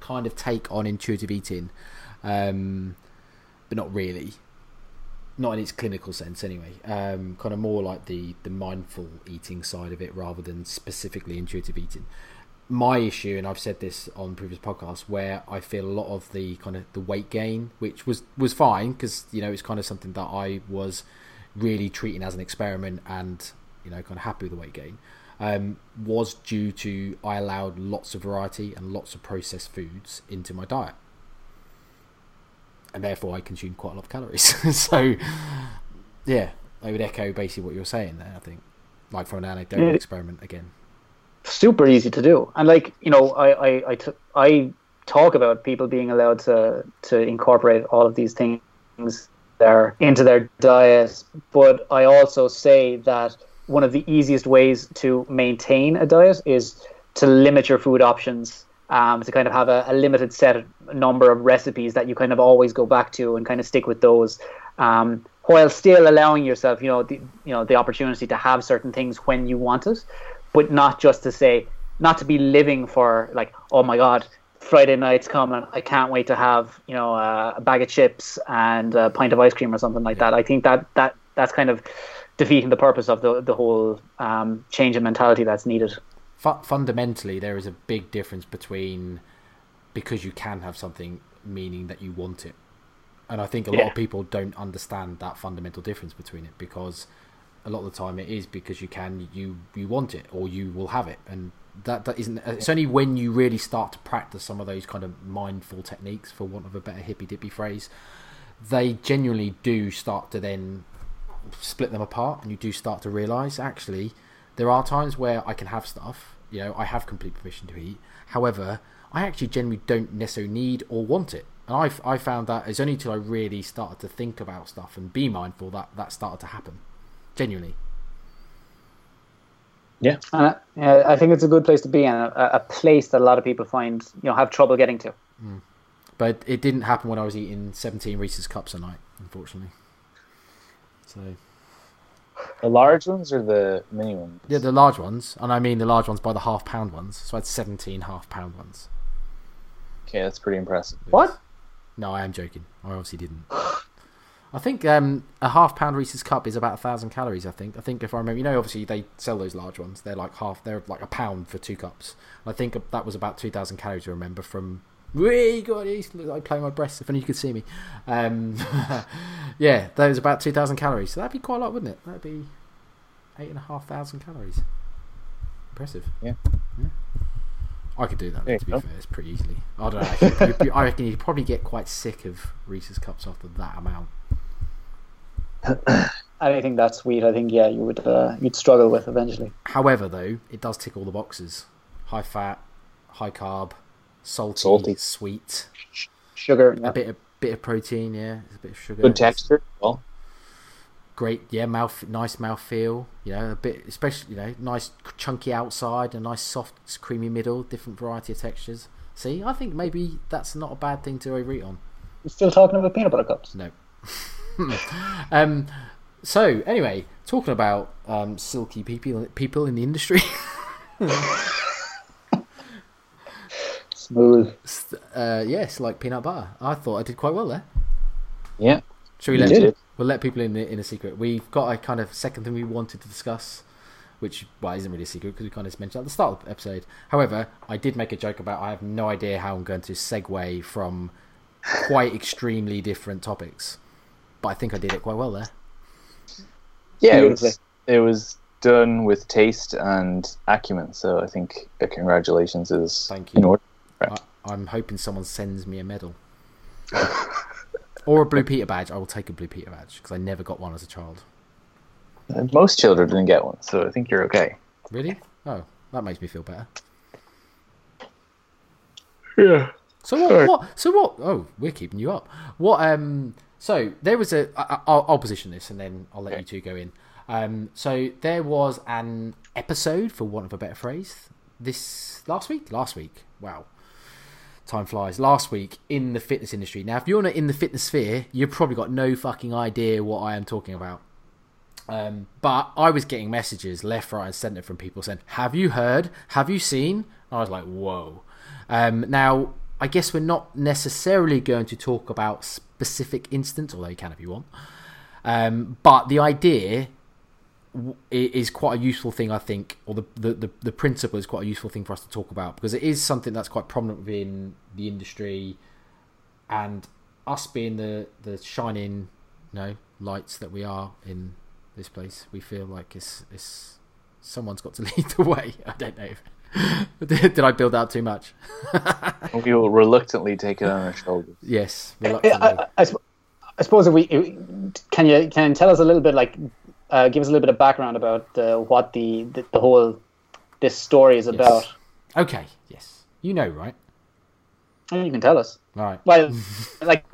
kind of take on intuitive eating, um, but not really not in its clinical sense anyway. Um, kind of more like the the mindful eating side of it rather than specifically intuitive eating. My issue, and I've said this on previous podcasts, where I feel a lot of the kind of the weight gain, which was was fine because you know it's kind of something that I was really treating as an experiment and you know kind of happy with the weight gain. Um, was due to I allowed lots of variety and lots of processed foods into my diet and therefore I consume quite a lot of calories. so, yeah, I would echo basically what you're saying there. I think, like for an anecdotal yeah. experiment again. Super easy to do, and like you know, I I I, t- I talk about people being allowed to to incorporate all of these things there into their diet, but I also say that one of the easiest ways to maintain a diet is to limit your food options um, to kind of have a, a, limited set number of recipes that you kind of always go back to and kind of stick with those, um, while still allowing yourself, you know, the, you know, the opportunity to have certain things when you want it, but not just to say, not to be living for like, oh my god, Friday night's coming, I can't wait to have, you know, uh, a bag of chips and a pint of ice cream or something like that. I think that that that's kind of defeating the purpose of the the whole um, change in mentality that's needed fu- fundamentally there is a big difference between because you can have something meaning that you want it. And i think a lot of people don't understand that fundamental difference between it because a lot of the time it is because you can you you want it or you will have it. And that that isn't it's only when you really start to practice some of those kind of mindful techniques for want of a better hippy dippy phrase they genuinely do start to then split them apart and you do start to realize actually there are times where I can have stuff, you know, I have complete permission to eat. However, I actually generally don't necessarily need or want it. And I've, I found that it's only until I really started to think about stuff and be mindful that that started to happen. Genuinely. Yeah. Uh, I think it's a good place to be and a, a, place that a lot of people find, you know, have trouble getting to. Mm. But it didn't happen when I was eating 17 Reese's Cups a night, unfortunately. So. The large ones or the mini ones? Yeah, the large ones, and I mean the large ones by the half pound ones. So I had 17 half pound ones. Okay, that's pretty impressive. What? No, I am joking. I obviously didn't. I think um, a half pound Reese's cup is about a thousand calories. I think. I think if I remember, you know, obviously they sell those large ones. They're like half. They're like a pound for two cups. I think that was about two thousand calories. I remember from. Wee God, I like playing my breasts. If only you could see me. Um, yeah, that was about two thousand calories. So that'd be quite a lot, wouldn't it? That'd be eight and a half thousand calories. Impressive. Yeah. yeah. I could do that. There to be go. fair, it's pretty easily. I don't know. Actually, I reckon you'd probably get quite sick of Reese's cups after that amount. Anything that sweet, I think, yeah, you would uh, you'd struggle with eventually. However, though, it does tick all the boxes: high fat, high carb, salty, Salty. sweet, Sugar, yeah. a bit of bit of protein. Yeah, a bit of sugar. Good texture. Well, Great, yeah, mouth, nice mouth feel. You know, a bit, especially you know, nice chunky outside, a nice soft, creamy middle, different variety of textures. See, I think maybe that's not a bad thing to overeat on. You're still talking about peanut butter cups. No. um, so anyway, talking about um, silky people people in the industry. Smooth. uh, yes, like peanut butter. I thought I did quite well there. yeah. Shall we You let did. we'll let people in in a secret? We've got a kind of second thing we wanted to discuss, which well isn't really a secret because we kind of mentioned at the start of the episode. However, I did make a joke about I have no idea how I'm going to segue from quite extremely different topics, but I think I did it quite well there. Yeah, it was, it was done with taste and acumen. So I think uh, congratulations is Thank in you. Order. I, I'm hoping someone sends me a medal. or a Blue Peter badge. I will take a Blue Peter badge because I never got one as a child. And Most children didn't get one, so I think you're okay. Really? Oh, that makes me feel better. Yeah. So what, Alright. what? So what? Oh, we're keeping you up. What? Um. So there was a. I, I- I'll, I'll position this and then I'll let you two go in. Um. So there was an episode, for want of a better phrase, this last week. Last week. Wow. Time flies. Last week in the fitness industry. Now, if you're not in the fitness sphere, you've probably got no fucking idea what I am talking about. Um, but I was getting messages left, right, and centre from people saying, "Have you heard? Have you seen?" I was like, "Whoa!" Um, now, I guess we're not necessarily going to talk about specific instance, although you can if you want. Um, but the idea is quite a useful thing, I think, or the, the, the, the principle is quite a useful thing for us to talk about because it is something that's quite prominent within the industry, and us being the the shining, you know, lights that we are in this place, we feel like it's it's someone's got to lead the way. I don't know. did, did I build out too much? We will reluctantly take it on our shoulders. yes, reluctantly. I, I, sp- I suppose if we can you can you tell us a little bit like uh, give us a little bit of background about uh, what the, the the whole this story is about. Okay, yes, you know, right? You can tell us. All right. Well, like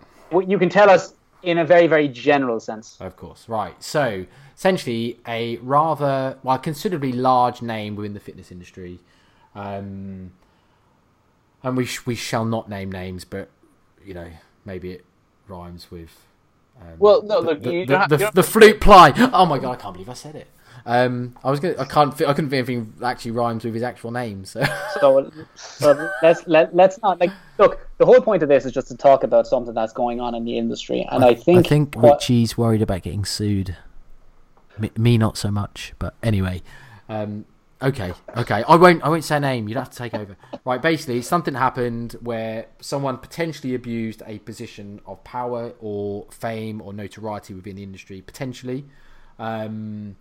you can tell us in a very very general sense. Of course, right. So, essentially, a rather, well, considerably large name within the fitness industry. Um, and we, sh- we shall not name names, but, you know, maybe it rhymes with. Um, Well, no, the, look, the, you the, don't have- the, you don't the have to- flute ply. Oh my god, I can't believe I said it. Um, I was gonna, I can't, I couldn't think of anything that actually rhymes with his actual name. So, So, so let's let, let's not like look. The whole point of this is just to talk about something that's going on in the industry, and I think what- Richie's worried about getting sued. Me, me not so much, but anyway. Um, okay, okay. I won't. I won't say a name. You'd have to take over. Right. Basically, something happened where someone potentially abused a position of power or fame or notoriety within the industry. Potentially. Um,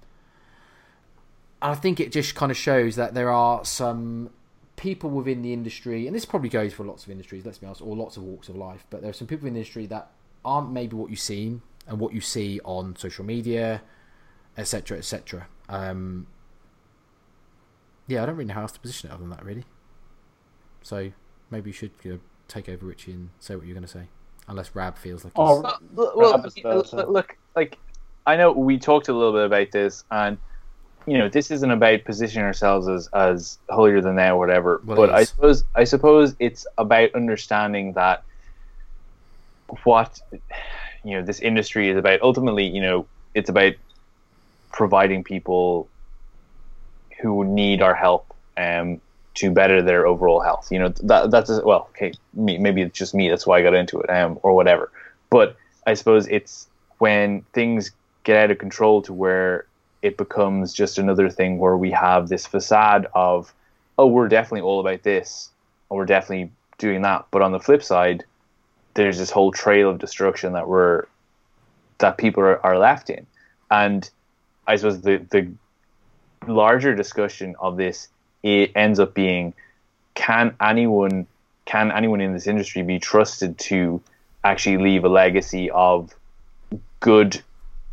I think it just kind of shows that there are some people within the industry, and this probably goes for lots of industries, let's be honest, or lots of walks of life, but there are some people in the industry that aren't maybe what you've seen and what you see on social media, etc., etc. Um, yeah, I don't really know how else to position it other than that, really. So maybe you should you know, take over Richie and say what you're going to say, unless Rab feels like Oh, he's... Well, well, look, look, like I know we talked a little bit about this, and you know, this isn't about positioning ourselves as as holier than thou, or whatever. Well, but I suppose I suppose it's about understanding that what you know this industry is about. Ultimately, you know, it's about providing people who need our help um, to better their overall health. You know, that that's well, okay, me, maybe it's just me. That's why I got into it, um, or whatever. But I suppose it's when things get out of control to where it becomes just another thing where we have this facade of, oh, we're definitely all about this, and we're definitely doing that. But on the flip side, there's this whole trail of destruction that we're that people are, are left in, and I suppose the the larger discussion of this it ends up being can anyone can anyone in this industry be trusted to actually leave a legacy of good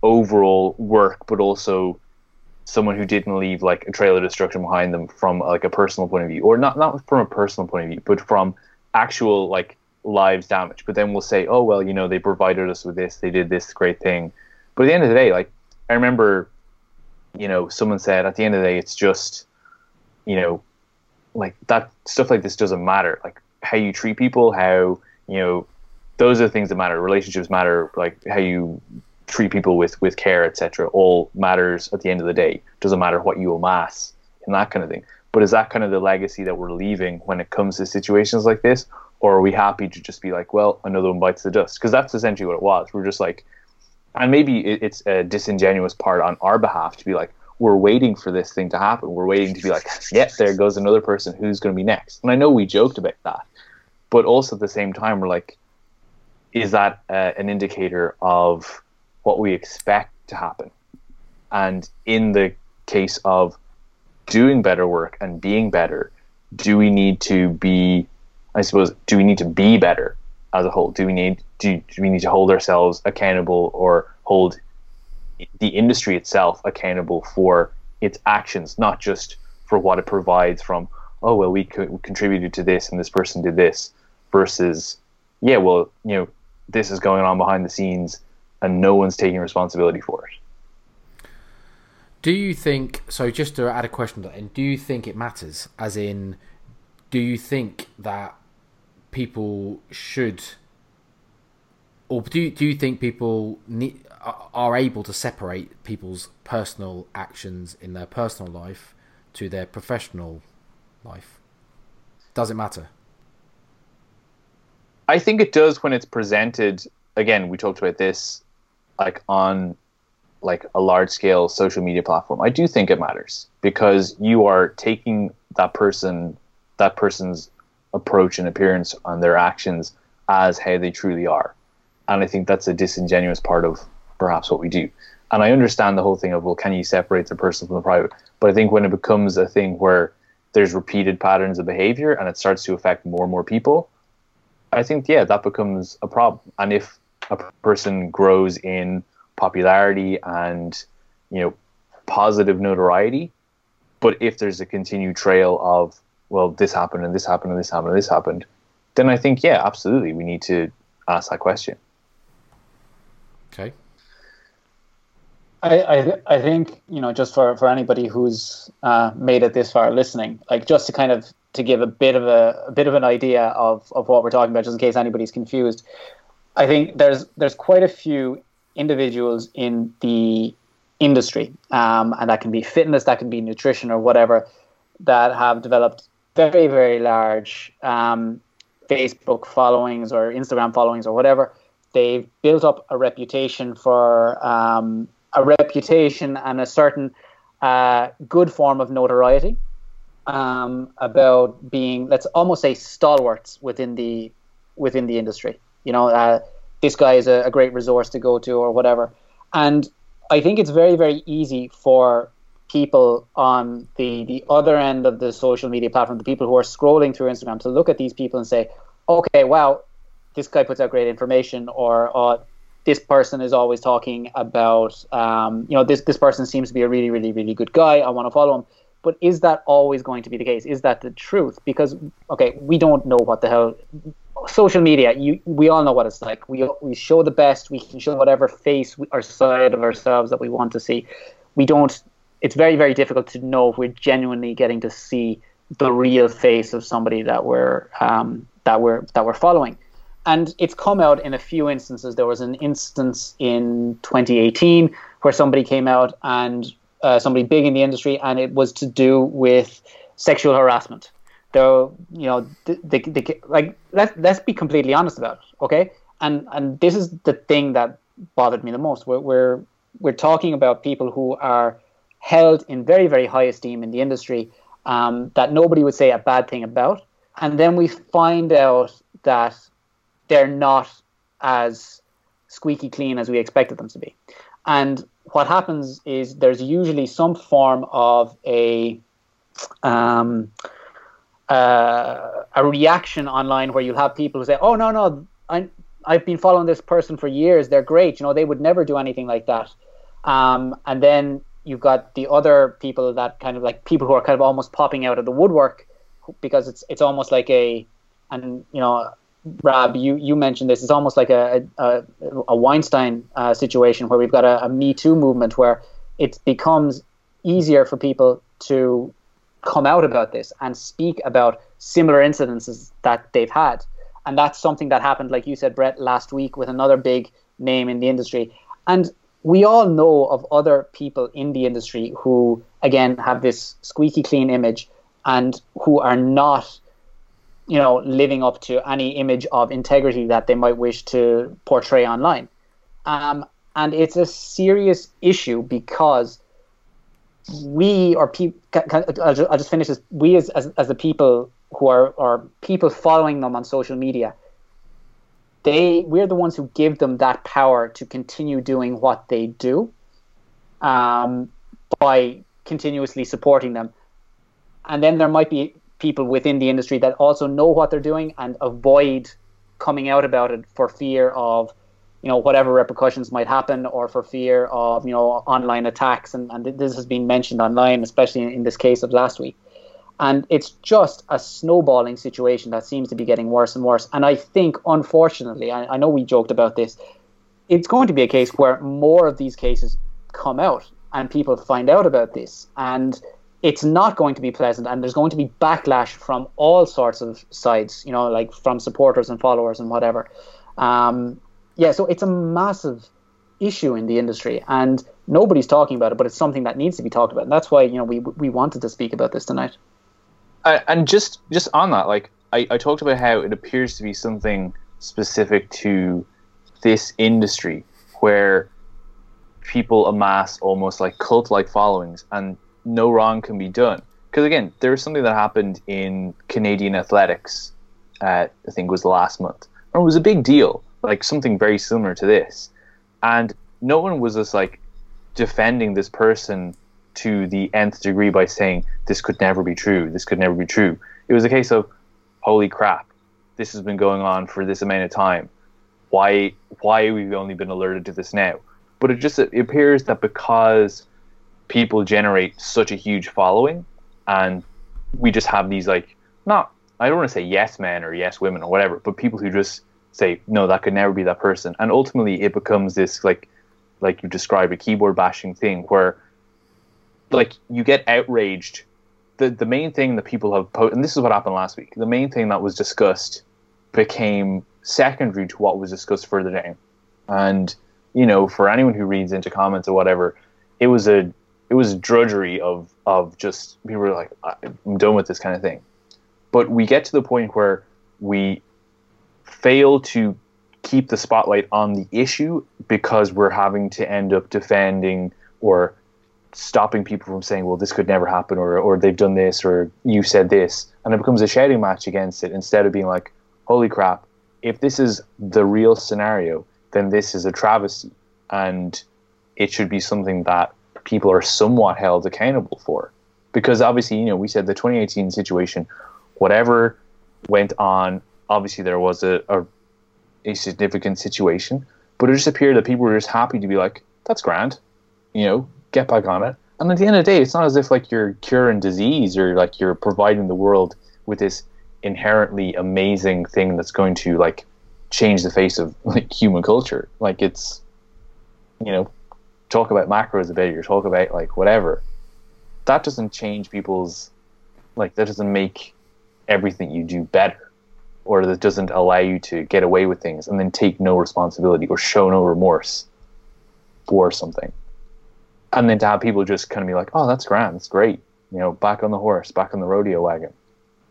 overall work but also someone who didn't leave like a trail of destruction behind them from like a personal point of view? Or not not from a personal point of view but from actual like lives damage. But then we'll say oh well you know they provided us with this they did this great thing. But at the end of the day like i remember you know someone said at the end of the day it's just you know, like that stuff like this doesn't matter. Like how you treat people, how you know, those are the things that matter. Relationships matter. Like how you treat people with with care, etc. All matters at the end of the day. Doesn't matter what you amass and that kind of thing. But is that kind of the legacy that we're leaving when it comes to situations like this, or are we happy to just be like, well, another one bites the dust? Because that's essentially what it was. We're just like, and maybe it's a disingenuous part on our behalf to be like, we're waiting for this thing to happen. We're waiting to be like, yeah, there goes another person who's going to be next. And I know we joked about that, but also at the same time, we're like, is that uh, an indicator of what we expect to happen? And in the case of doing better work and being better, do we need to be, I suppose, do we need to be better as a whole? Do we need do, do we need to hold ourselves accountable or hold the industry itself accountable for its actions, not just for what it provides from, oh, well, we, co- we contributed to this and this person did this, versus, yeah, well, you know, this is going on behind the scenes and no one's taking responsibility for it. Do you think, so just to add a question to that, and do you think it matters? As in, do you think that people should, or do you, do you think people need, are able to separate people's personal actions in their personal life to their professional life? Does it matter? I think it does when it's presented. Again, we talked about this, like on like a large scale social media platform. I do think it matters because you are taking that person, that person's approach and appearance on their actions as how they truly are, and I think that's a disingenuous part of perhaps what we do. And I understand the whole thing of well, can you separate the personal from the private? But I think when it becomes a thing where there's repeated patterns of behavior and it starts to affect more and more people, I think yeah, that becomes a problem. And if a person grows in popularity and you know positive notoriety, but if there's a continued trail of well, this happened and this happened and this happened and this happened, then I think yeah, absolutely, we need to ask that question. Okay. I, I, I think you know just for, for anybody who's uh, made it this far listening, like just to kind of to give a bit of a, a bit of an idea of, of what we're talking about, just in case anybody's confused. I think there's there's quite a few individuals in the industry, um, and that can be fitness, that can be nutrition, or whatever, that have developed very very large um, Facebook followings or Instagram followings or whatever. They've built up a reputation for um, a reputation and a certain uh, good form of notoriety um, about being, let's almost say, stalwarts within the within the industry. You know, uh, this guy is a, a great resource to go to, or whatever. And I think it's very, very easy for people on the the other end of the social media platform, the people who are scrolling through Instagram, to look at these people and say, "Okay, wow, this guy puts out great information," or oh, this person is always talking about, um, you know, this this person seems to be a really, really, really good guy. I want to follow him. But is that always going to be the case? Is that the truth? Because okay, we don't know what the hell social media. You, we all know what it's like. We we show the best. We can show whatever face we, or side of ourselves that we want to see. We don't. It's very, very difficult to know if we're genuinely getting to see the real face of somebody that we're um, that we're that we're following and it's come out in a few instances. There was an instance in 2018 where somebody came out and uh, somebody big in the industry, and it was to do with sexual harassment. Though you know, they, they, they, like let's let's be completely honest about it, okay? And and this is the thing that bothered me the most. We're we're, we're talking about people who are held in very very high esteem in the industry um, that nobody would say a bad thing about, and then we find out that they're not as squeaky clean as we expected them to be. And what happens is there's usually some form of a um, uh, a reaction online where you'll have people who say, "Oh no, no, I, I've been following this person for years. They're great. You know, they would never do anything like that." Um, and then you've got the other people that kind of like people who are kind of almost popping out of the woodwork because it's it's almost like a and you know Rob, you, you mentioned this. It's almost like a a, a Weinstein uh, situation where we've got a, a Me Too movement where it becomes easier for people to come out about this and speak about similar incidences that they've had. And that's something that happened, like you said, Brett, last week with another big name in the industry. And we all know of other people in the industry who, again, have this squeaky clean image and who are not, you know, living up to any image of integrity that they might wish to portray online. Um, and it's a serious issue because we or people, I'll just finish this. We as, as, as the people who are, are people following them on social media, they we're the ones who give them that power to continue doing what they do um, by continuously supporting them. And then there might be people within the industry that also know what they're doing and avoid coming out about it for fear of you know whatever repercussions might happen or for fear of you know online attacks and, and this has been mentioned online especially in, in this case of last week and it's just a snowballing situation that seems to be getting worse and worse. And i think unfortunately I, I know we joked about this it's going to be a case where more of these cases come out and people find out about this. And it's not going to be pleasant. And there's going to be backlash from all sorts of sides you know like from supporters and followers and whatever. Um, yeah, so it's a massive issue in the industry, and nobody's talking about it, but it's something that needs to be talked about, and that's why you know we we wanted to speak about this tonight. Uh, and just just on that, like I, I talked about how it appears to be something specific to this industry where people amass almost like cult like followings and no wrong can be done. Because again, there was something that happened in Canadian athletics, uh, I think was last month. And it was a big deal like something very similar to this, and no one was just like defending this person to the nth degree by saying this could never be true, this could never be true. It was a case of holy crap, this has been going on for this amount of time. Why why we've we only been alerted to this now? But it just it appears that because people generate such a huge following and we just have these like not I don't want to say yes men or yes women or whatever, but people who just say no that could never be that person and ultimately it becomes this like like you describe a keyboard bashing thing where like you get outraged. The the main thing that people have po- and this is what happened last week. The main thing that was discussed became secondary to what was discussed further down. And you know for anyone who reads into comments or whatever it was a it was drudgery of of just people were like i'm done with this kind of thing. But we get to the point where we fail to keep the spotlight on the issue because we're having to end up defending or stopping people from saying, well, this could never happen, or, or they've done this, or you said this. And it becomes a shouting match against it instead of being like, holy crap, if this is the real scenario, then this is a travesty. And it should be something that people are somewhat held accountable for. Because obviously, you know, we said the 2018 situation, whatever went on obviously there was a, a, a significant situation, but it just appeared that people were just happy to be like, "That's grand," you know, get back on it. And at the end of the day, it's not as if like you're curing disease or like you're providing the world with this inherently amazing thing that's going to like change the face of like human culture. Like it's, you know, talk about macros a bit or talk about like whatever. That doesn't change people's like that doesn't make everything you do better or that doesn't allow you to get away with things and then take no responsibility or show no remorse for something. And then to have people just kind of be like, oh, that's grand, that's great, you know, back on the horse, back on the rodeo wagon.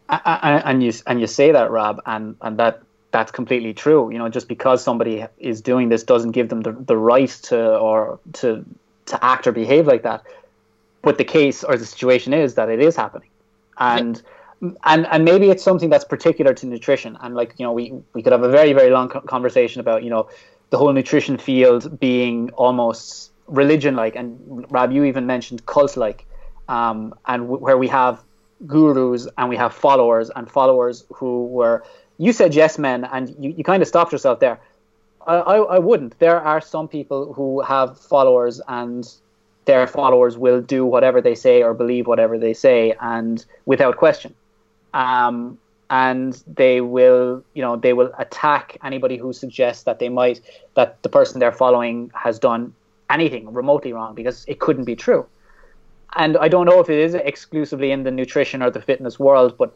and you and you say that, Rob, and and that that's completely true. You know, just because somebody is doing this doesn't give them the, the right to or to to act or behave like that. But the case or the situation is that it is happening, and yeah. and and maybe it's something that's particular to nutrition. And like you know, we we could have a very very long conversation about you know the whole nutrition field being almost religion like. And Rab, you even mentioned cult like, um, and w- where we have gurus and we have followers and followers who were you said yes men and you, you kind of stopped yourself there I, I, I wouldn't there are some people who have followers and their followers will do whatever they say or believe whatever they say and without question um, and they will you know they will attack anybody who suggests that they might that the person they're following has done anything remotely wrong because it couldn't be true and I don't know if it is exclusively in the nutrition or the fitness world, but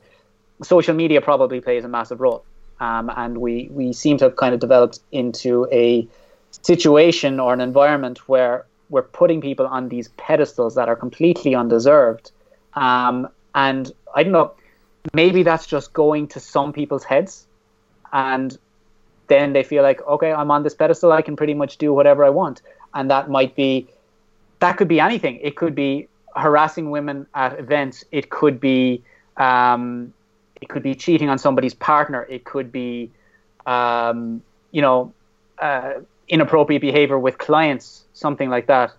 social media probably plays a massive role. Um, and we, we seem to have kind of developed into a situation or an environment where we're putting people on these pedestals that are completely undeserved. Um, and I don't know, maybe that's just going to some people's heads. And then they feel like, okay, I'm on this pedestal, I can pretty much do whatever I want. And that might be, that could be anything. It could be harassing women at events. It could be um, it could be cheating on somebody's partner. It could be um, you know uh, inappropriate behavior with clients, something like that.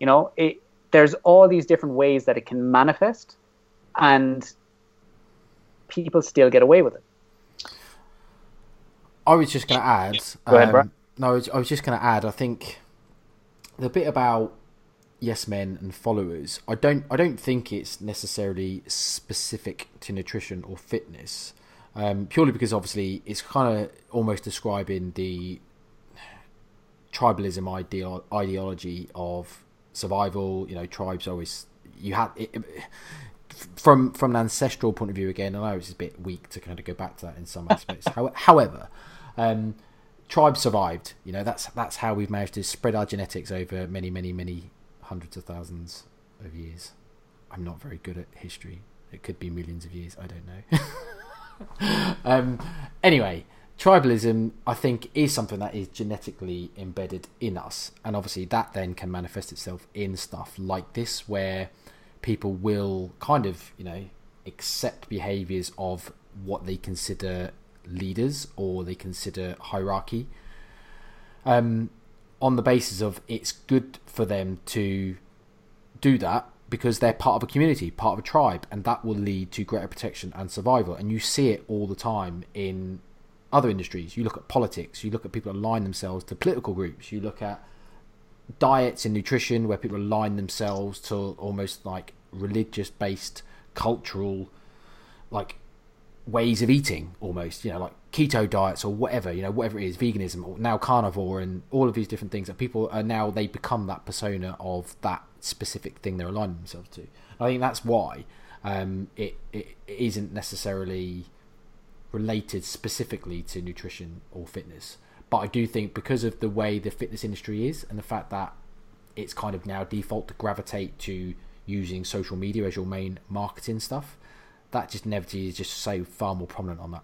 You know, it, there's all these different ways that it can manifest, and people still get away with it. I was just going to add. Go ahead, um, No, I was, I was just going to add. I think the bit about yes men and followers i don't i don't think it's necessarily specific to nutrition or fitness um, purely because obviously it's kind of almost describing the tribalism ideal, ideology of survival you know tribes always you had it, from from an ancestral point of view again i know it's a bit weak to kind of go back to that in some aspects. However um, tribes survived you know that's that's how we've managed to spread our genetics over many many many hundreds of thousands of years. I'm not very good at history. It could be millions of years. I don't know. um, anyway, tribalism, I think, is something that is genetically embedded in us, and obviously that then can manifest itself in stuff like this, where people will kind of, you know, accept behaviors of what they consider leaders or they consider hierarchy. Um, on the basis of it's good for them to do that because they're part of a community, part of a tribe, and that will lead to greater protection and survival. And you see it all the time in other industries. You look at politics, you look at people align themselves to political groups, you look at diets and nutrition where people align themselves to almost like religious based cultural like ways of eating almost you know like keto diets or whatever you know whatever it is veganism or now carnivore and all of these different things that people are now they become that persona of that specific thing they're aligning themselves to. I think that's why um, it, it isn't necessarily related specifically to nutrition or fitness. But i do think because of the way the fitness industry is and the fact that it's kind of now default to gravitate to using social media as your main marketing stuff that just inevitably is just so far more prominent on that.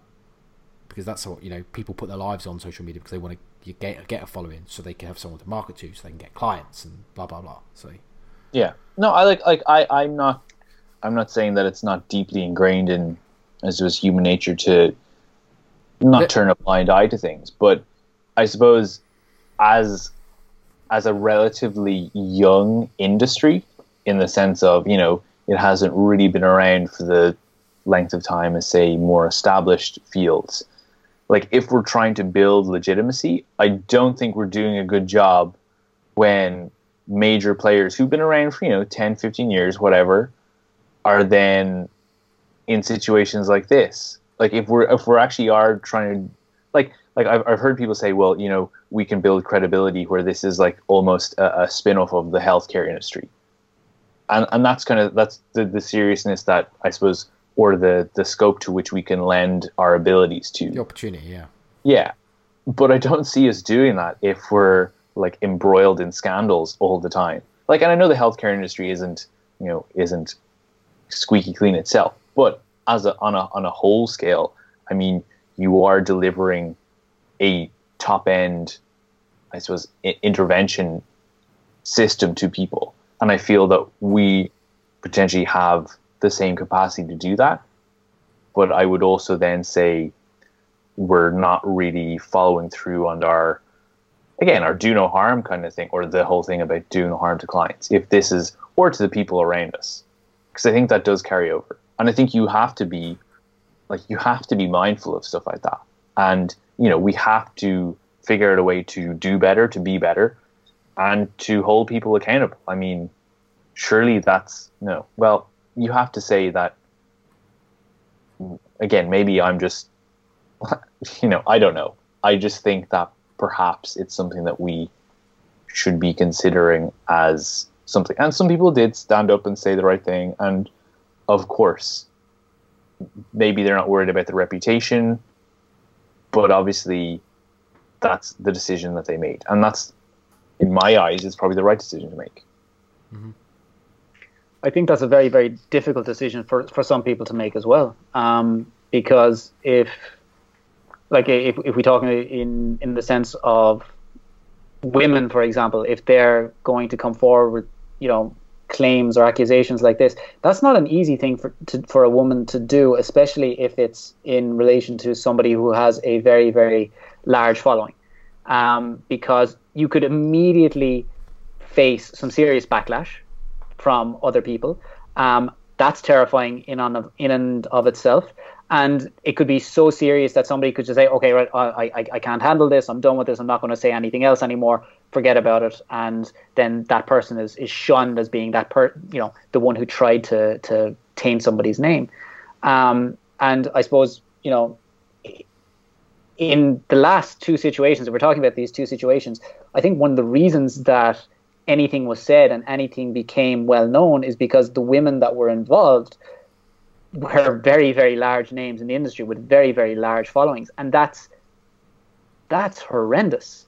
Because that's what you know people put their lives on social media because they want to get get a following so they can have someone to market to so they can get clients and blah blah blah. So yeah. No i like like i i'm not i'm not saying that it's not deeply ingrained in as it was human nature to not turn a blind eye to things. But i suppose as as a relatively young industry in the sense of you know it hasn't really been around for the length of time as say more established fields. Like if we're trying to build legitimacy i don't think we're doing a good job when major players who've been around for you know 10 15 years whatever are then in situations like this. Like if we're if we're actually are trying to like like I've, I've heard people say well you know we can build credibility where this is like almost a, a spin-off of the healthcare industry. And and that's kind of that's the, the seriousness that i suppose or the the scope to which we can lend our abilities to. The opportunity yeah. Yeah. But i don't see us doing that if we're like embroiled in scandals all the time. Like and i know the healthcare industry isn't you know isn't squeaky clean itself but as a on a on a whole scale, I mean, you are delivering a top end, I suppose, I- intervention system to people, and I feel that we potentially have the same capacity to do that. But I would also then say we're not really following through on our again our do no harm kind of thing or the whole thing about do no harm to clients if this is or to the people around us. Because i think that does carry over. And i think you have to be like you have to be mindful of stuff like that. And you know we have to figure out a way to do better to be better and to hold people accountable. I mean surely that's no. Well you have to say that again maybe i'm just you know i don't know. I just think that perhaps it's something that we should be considering as something. And some people did stand up and say the right thing. And of course maybe they're not worried about the reputation but obviously that's the decision that they made. And that's in my eyes it's probably the right decision to make mm-hmm. I think that's a very, very difficult decision for, for some people to make as well. Um, because if, like, if, if we talk in, in the sense of women, for example, if they're going to come forward with, you know, claims or accusations like this, that's not an easy thing for, to, for a woman to do, especially if it's in relation to somebody who has a very, very large following. Um, because you could immediately face some serious backlash from other people. Um, that's terrifying in on in and of itself, and it could be so serious that somebody could just say, "Okay, right, I I, I can't handle this. I'm done with this. I'm not going to say anything else anymore. Forget about it." And then that person is is shunned as being that per you know the one who tried to to taint somebody's name. Um, and I suppose you know in the last two situations, we're talking about these two situations. I think one of the reasons that anything was said and anything became well known is because the women that were involved were very very large names in the industry with very very large followings. And that's that's horrendous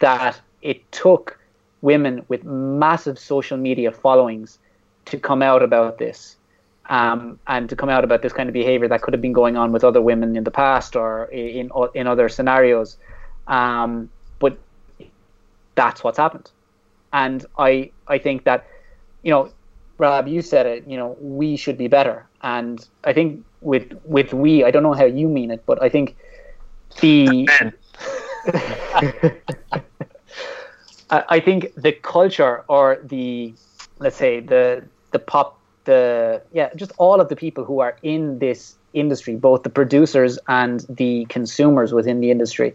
that it took women with massive social media followings to come out about this um, and to come out about this kind of behavior that could have been going on with other women in the past or in in other scenarios. Um, but that's what's happened and I I think that you know Rob you said it you know we should be better. And I think with with we I don't know how you mean it but I think the I, I think the culture or the let's say the the pop the yeah just all of the people who are in this industry both the producers and the consumers within the industry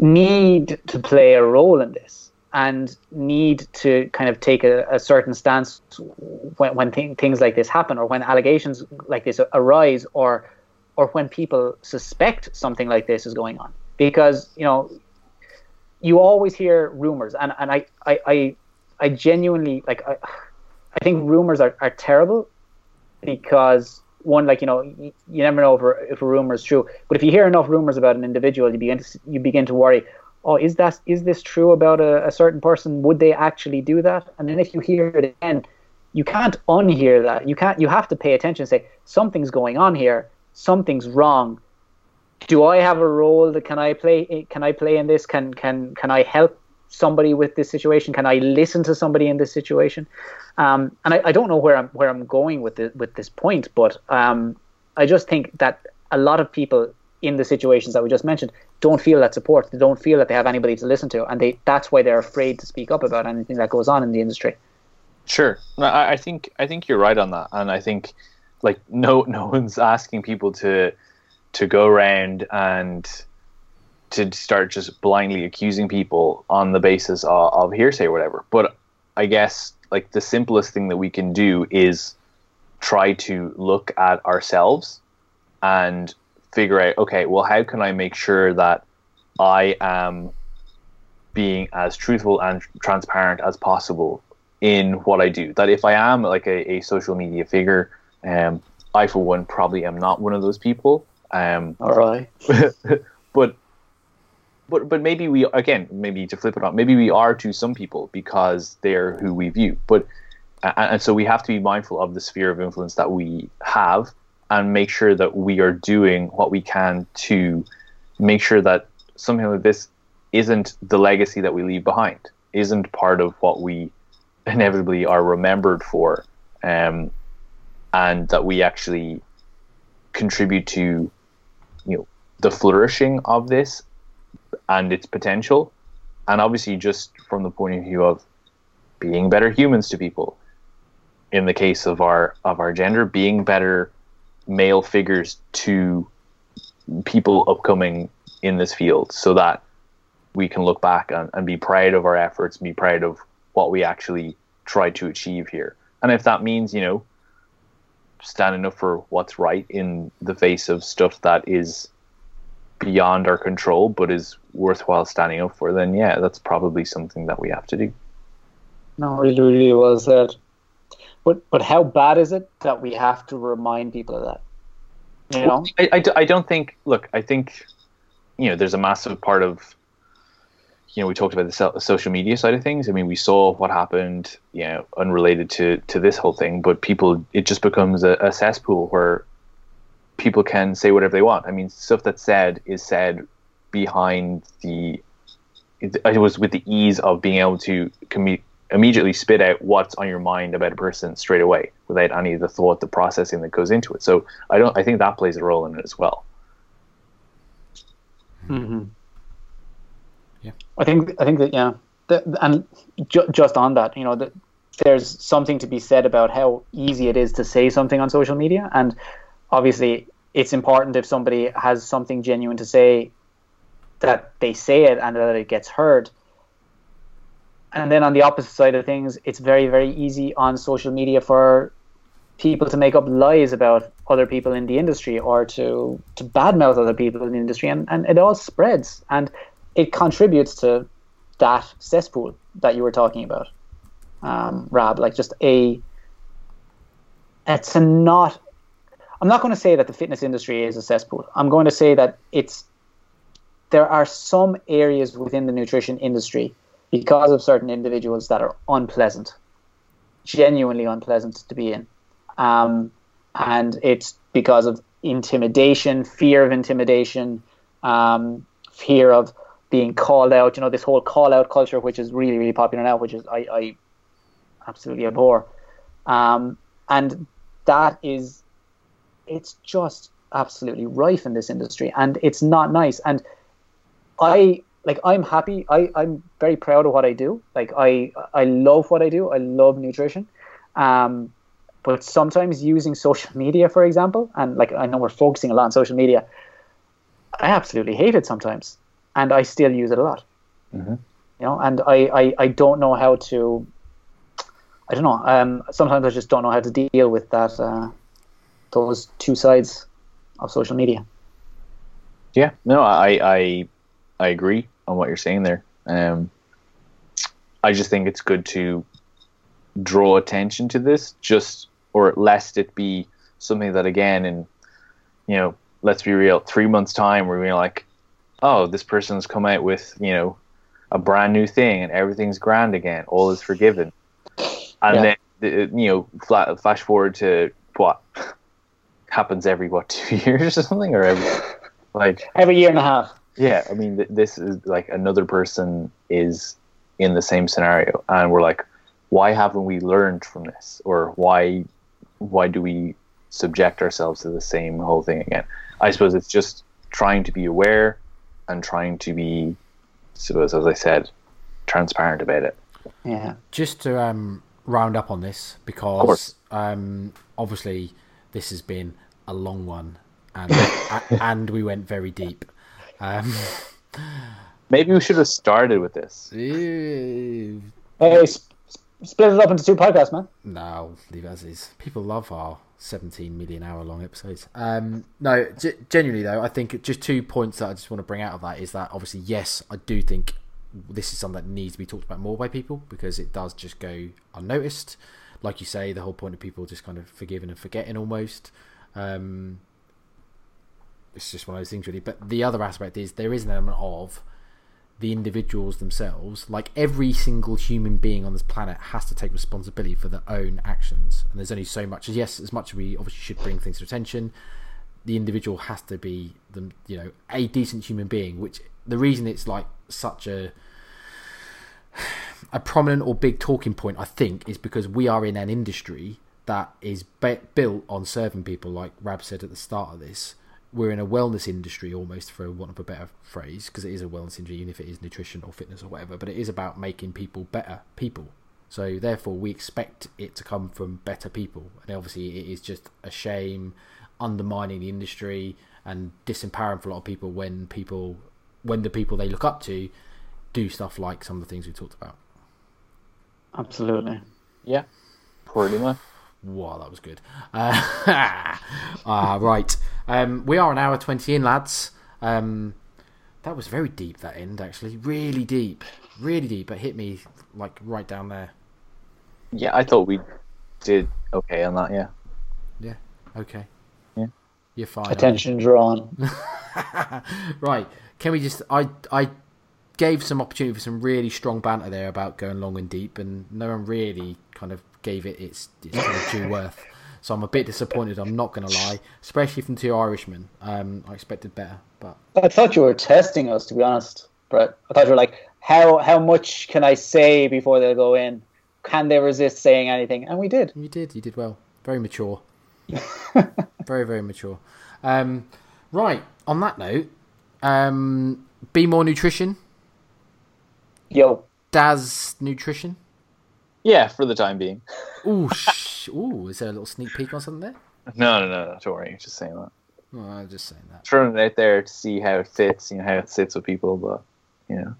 need to play a role in this and need to kind of take a, a certain stance when, when th- things like this happen or when allegations like this arise or or when people suspect something like this is going on. Because you know you always hear rumors and, and I, I, I, I genuinely like I, I think rumors are, are terrible because one like you know you, you never know if if a rumor is true but if you hear enough rumors about an individual you begin to you begin to worry oh, is that is this true about a, a, certain person? Would they actually do that? And then if you hear it again, you can't unhear that. You can't. You have to pay attention. and Say something's going on here. Something's wrong. Do I have a role that can I play? Can I play in this? Can can can I help somebody with this situation? Can I listen to somebody in this situation? Um, and I, I, don't know where I'm where I'm going with the, with this point, but um, I just think that a lot of people in the situations that we just mentioned don't feel that support. They don't feel that they have anybody to listen to, and they that's why they're afraid to speak up about anything that goes on in the industry. Sure, I, I think I think you're right on that, and I think like no no one's asking people to to go around and to start just blindly accusing people on the basis of, of hearsay or whatever. But I guess like the simplest thing that we can do is try to look at ourselves and figure out okay well how can i make sure that i am being as truthful and transparent as possible in what i do? That if i am like a, a social media figure um, i for one probably am not one of those people um, all right. but but but maybe we again maybe to flip it on maybe we are to some people because they're who we view. But and, and so we have to be mindful of the sphere of influence that we have and make sure that we are doing what we can to make sure that something like this isn't the legacy that we leave behind, isn't part of what we inevitably are remembered for, um, and that we actually contribute to, you know, the flourishing of this and its potential, and obviously just from the point of view of being better humans to people. In the case of our of our gender, being better male figures to people upcoming in this field, so that we can look back and, and be proud of our efforts, be proud of what we actually tried to achieve here. And if that means, you know, standing up for what's right in the face of stuff that is beyond our control but is worthwhile standing up for, then yeah, that's probably something that we have to do. No, really, really well said. But but how bad is it that we have to remind people of that? You know, I, I, I don't think. Look, I think you know there's a massive part of you know we talked about the social media side of things. I mean, we saw what happened, you know, unrelated to to this whole thing, but people it just becomes a, a cesspool where people can say whatever they want. I mean, stuff that's said is said behind the it was with the ease of being able to commu- immediately spit out what's on your mind about a person straight away without any of the thought, the processing that goes into it. So I don't. I think that plays a role in it as well. Mm-hmm. Yeah, I think. I think that yeah, the, and ju- just on that, you know, that there's something to be said about how easy it is to say something on social media, and obviously it's important if somebody has something genuine to say that they say it and that it gets heard and then on the opposite side of things, it's very, very easy on social media for people to make up lies about other people in the industry or to, to badmouth other people in the industry. And, and it all spreads and it contributes to that cesspool that you were talking about, um, Rab. Like just a, it's a not, I'm not going to say that the fitness industry is a cesspool. I'm going to say that it's, there are some areas within the nutrition industry because of certain individuals that are unpleasant, genuinely unpleasant to be in. Um, and it's because of intimidation, fear of intimidation, um, fear of being called out. You know, this whole call out culture, which is really, really popular now, which is I, I absolutely abhor. Um, and that is, it's just absolutely rife in this industry, and it's not nice. And I like I'm happy. I I'm very proud of what I do. Like I I love what I do. I love nutrition. Um, but sometimes using social media, for example, and like I know we're focusing a lot on social media, I absolutely hate it sometimes, and I still use it a lot. Mm-hmm. You know, and I, I I don't know how to. I don't know. Um, sometimes I just don't know how to deal with that. Uh, those two sides of social media. Yeah, no, I I I agree on what you're saying there. Um, I just think it's good to draw attention to this, just or lest it be something that again, in you know, let's be real, three months time, we're being like, oh, this person's come out with you know a brand new thing and everything's grand again, all is forgiven, and yeah. then you know, flash forward to what happens every what two years or something, or every like every year and a half. Yeah, I mean, th- this is like another person is in the same scenario, and we're like, why haven't we learned from this, or why why do we subject ourselves to the same whole thing again? I suppose it's just trying to be aware and trying to be, suppose, as I said, transparent about it. Yeah. Just to um, round up on this, because um, obviously this has been a long one, and and we went very deep. Um, Maybe we should have started with this. Hey, sp- split it up into two podcasts, man. No, leave it as is. People love our 17 million hour long episodes. Um, no, g- genuinely though, I think just two points that I just want to bring out of that is that obviously, yes, I do think this is something that needs to be talked about more by people because it does just go unnoticed. Like you say, the whole point of people just kind of forgiving and forgetting almost. Um, it's just one of those things really. But the other aspect is there is an element of the individuals themselves, like every single human being on this planet has to take responsibility for their own actions. And there's only so much. Yes, as much as we obviously should bring things to attention, the individual has to be the you know a decent human being. Which the reason it's like such a a prominent or big talking point, I think, is because we are in an industry that is built on serving people, like Rab said at the start of this. We're in a wellness industry almost, for want of a better phrase, because it is a wellness industry, even if it is nutrition or fitness or whatever. But it is about making people better people. So therefore, we expect it to come from better people, and obviously, it is just a shame undermining the industry and disempowering for a lot of people when people, when the people they look up to, do stuff like some of the things we talked about. Absolutely. Yeah, pretty much. Wow, that was good. Uh, uh, right. Um, we are an hour 20 in, lads. Um, that was very deep, that end, actually. Really deep. Really deep. It hit me, like, right down there. Yeah, I thought we did okay on that, yeah. Yeah. Okay. Yeah. You're fine. Attention drawn. right. Can we just. I, I gave some opportunity for some really strong banter there about going long and deep, and no one really kind of gave it its, its kind of due worth. So I'm a bit disappointed. I'm not going to lie, especially from two Irishmen. Um, I expected better, but I thought you were testing us, to be honest, Brett. I thought you were like, how how much can I say before they go in? Can they resist saying anything? And we did. you did. You did well. Very mature. very very mature. Um, right. On that note, um, be more nutrition. Yo, Daz nutrition. Yeah, for the time being. Ooh, sh- ooh. Is there a little sneak peek on something there? No, no, no, no don't worry. Just saying that. Oh, I'm just saying that. Throwing it out there to see how it fits, you know, how it sits with people, but, you know.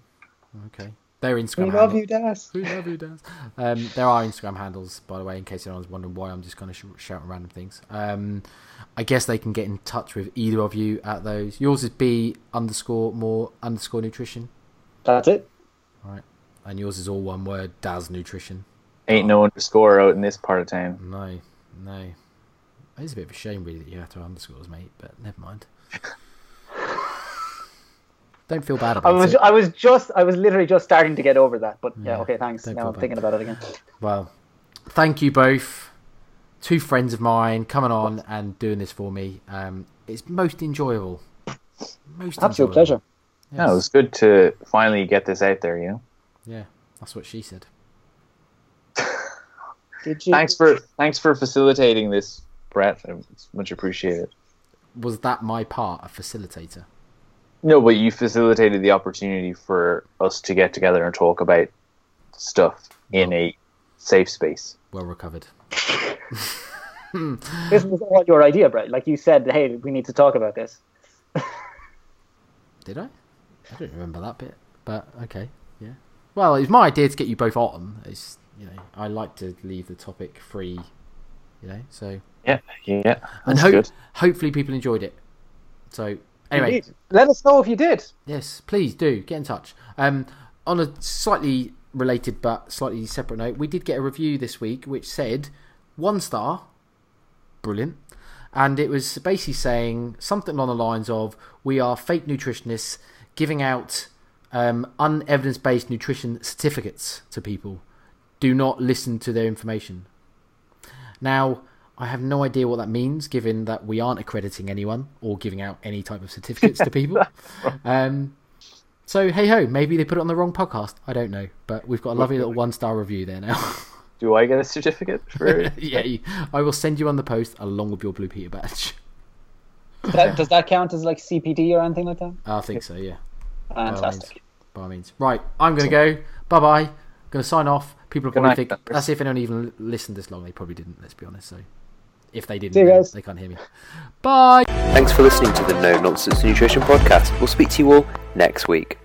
Okay. Their Instagram. we love handle- you, Daz. We love you, Daz. Um, there are Instagram handles, by the way, in case anyone's wondering why I'm just kind of sh- shouting random things. Um, I guess they can get in touch with either of you at those. Yours is B underscore more underscore nutrition, That's it. All right. And yours is all one word, Daz nutrition. Ain't no underscore out in this part of town. No, no. It is a bit of a shame, really, that you have to have underscores, mate. But never mind. Don't feel bad I about was it. I was just I was literally just starting to get over that. But yeah, Yeah, okay, thanks. Now I'm bad. thinking about it again. Well, thank you both. Two friends of mine coming on and doing this for me. Um, it's most enjoyable. Most Absolute enjoyable. pleasure. Yes. No, it was good to finally get this out there, you know. Yeah, that's what she said. Did you? Thanks for thanks for facilitating this, Brett. It's much appreciated. Was that my part, a facilitator? No, but you facilitated the opportunity for us to get together and talk about stuff in a safe space. Well recovered. This was all your idea, Brett. Like you said, hey, we need to talk about this. Did I? I don't remember that bit. But okay, yeah. Well, it was my idea to get you both on. It's you know I like to leave the topic free. You know, so Yeah, yeah. and hope good. hopefully people enjoyed it. So anyway, Indeed. Let us know if you did. Yes, please do get in touch. Um, on a slightly related but slightly separate note, we did get a review this week which said one star, brilliant, and it was basically saying something along the lines of "We are fake nutritionists giving out um, unevidence-based nutrition certificates to people. Do not listen to their information." Now. I have no idea what that means, given that we aren't accrediting anyone or giving out any type of certificates to people. Um, so hey ho, maybe they put it on the wrong podcast. I don't know, but we've got a lovely little one star review there now. Do I get a certificate for yeah, you, I will send you on the post along with your Blue Peter badge. That, does that count as like CPD or anything like that? I think so. Yeah, by all means. Fantastic. By all means. Right, I'm going to go. Bye bye. Going to sign off. People will Good probably night, think Doctor. that's if anyone even listened this long. They probably didn't. Let's be honest. So if they didn't, See guys. they can't hear me. Bye. Thanks for listening to the No Nonsense Nutrition Podcast. We'll speak to you all next week.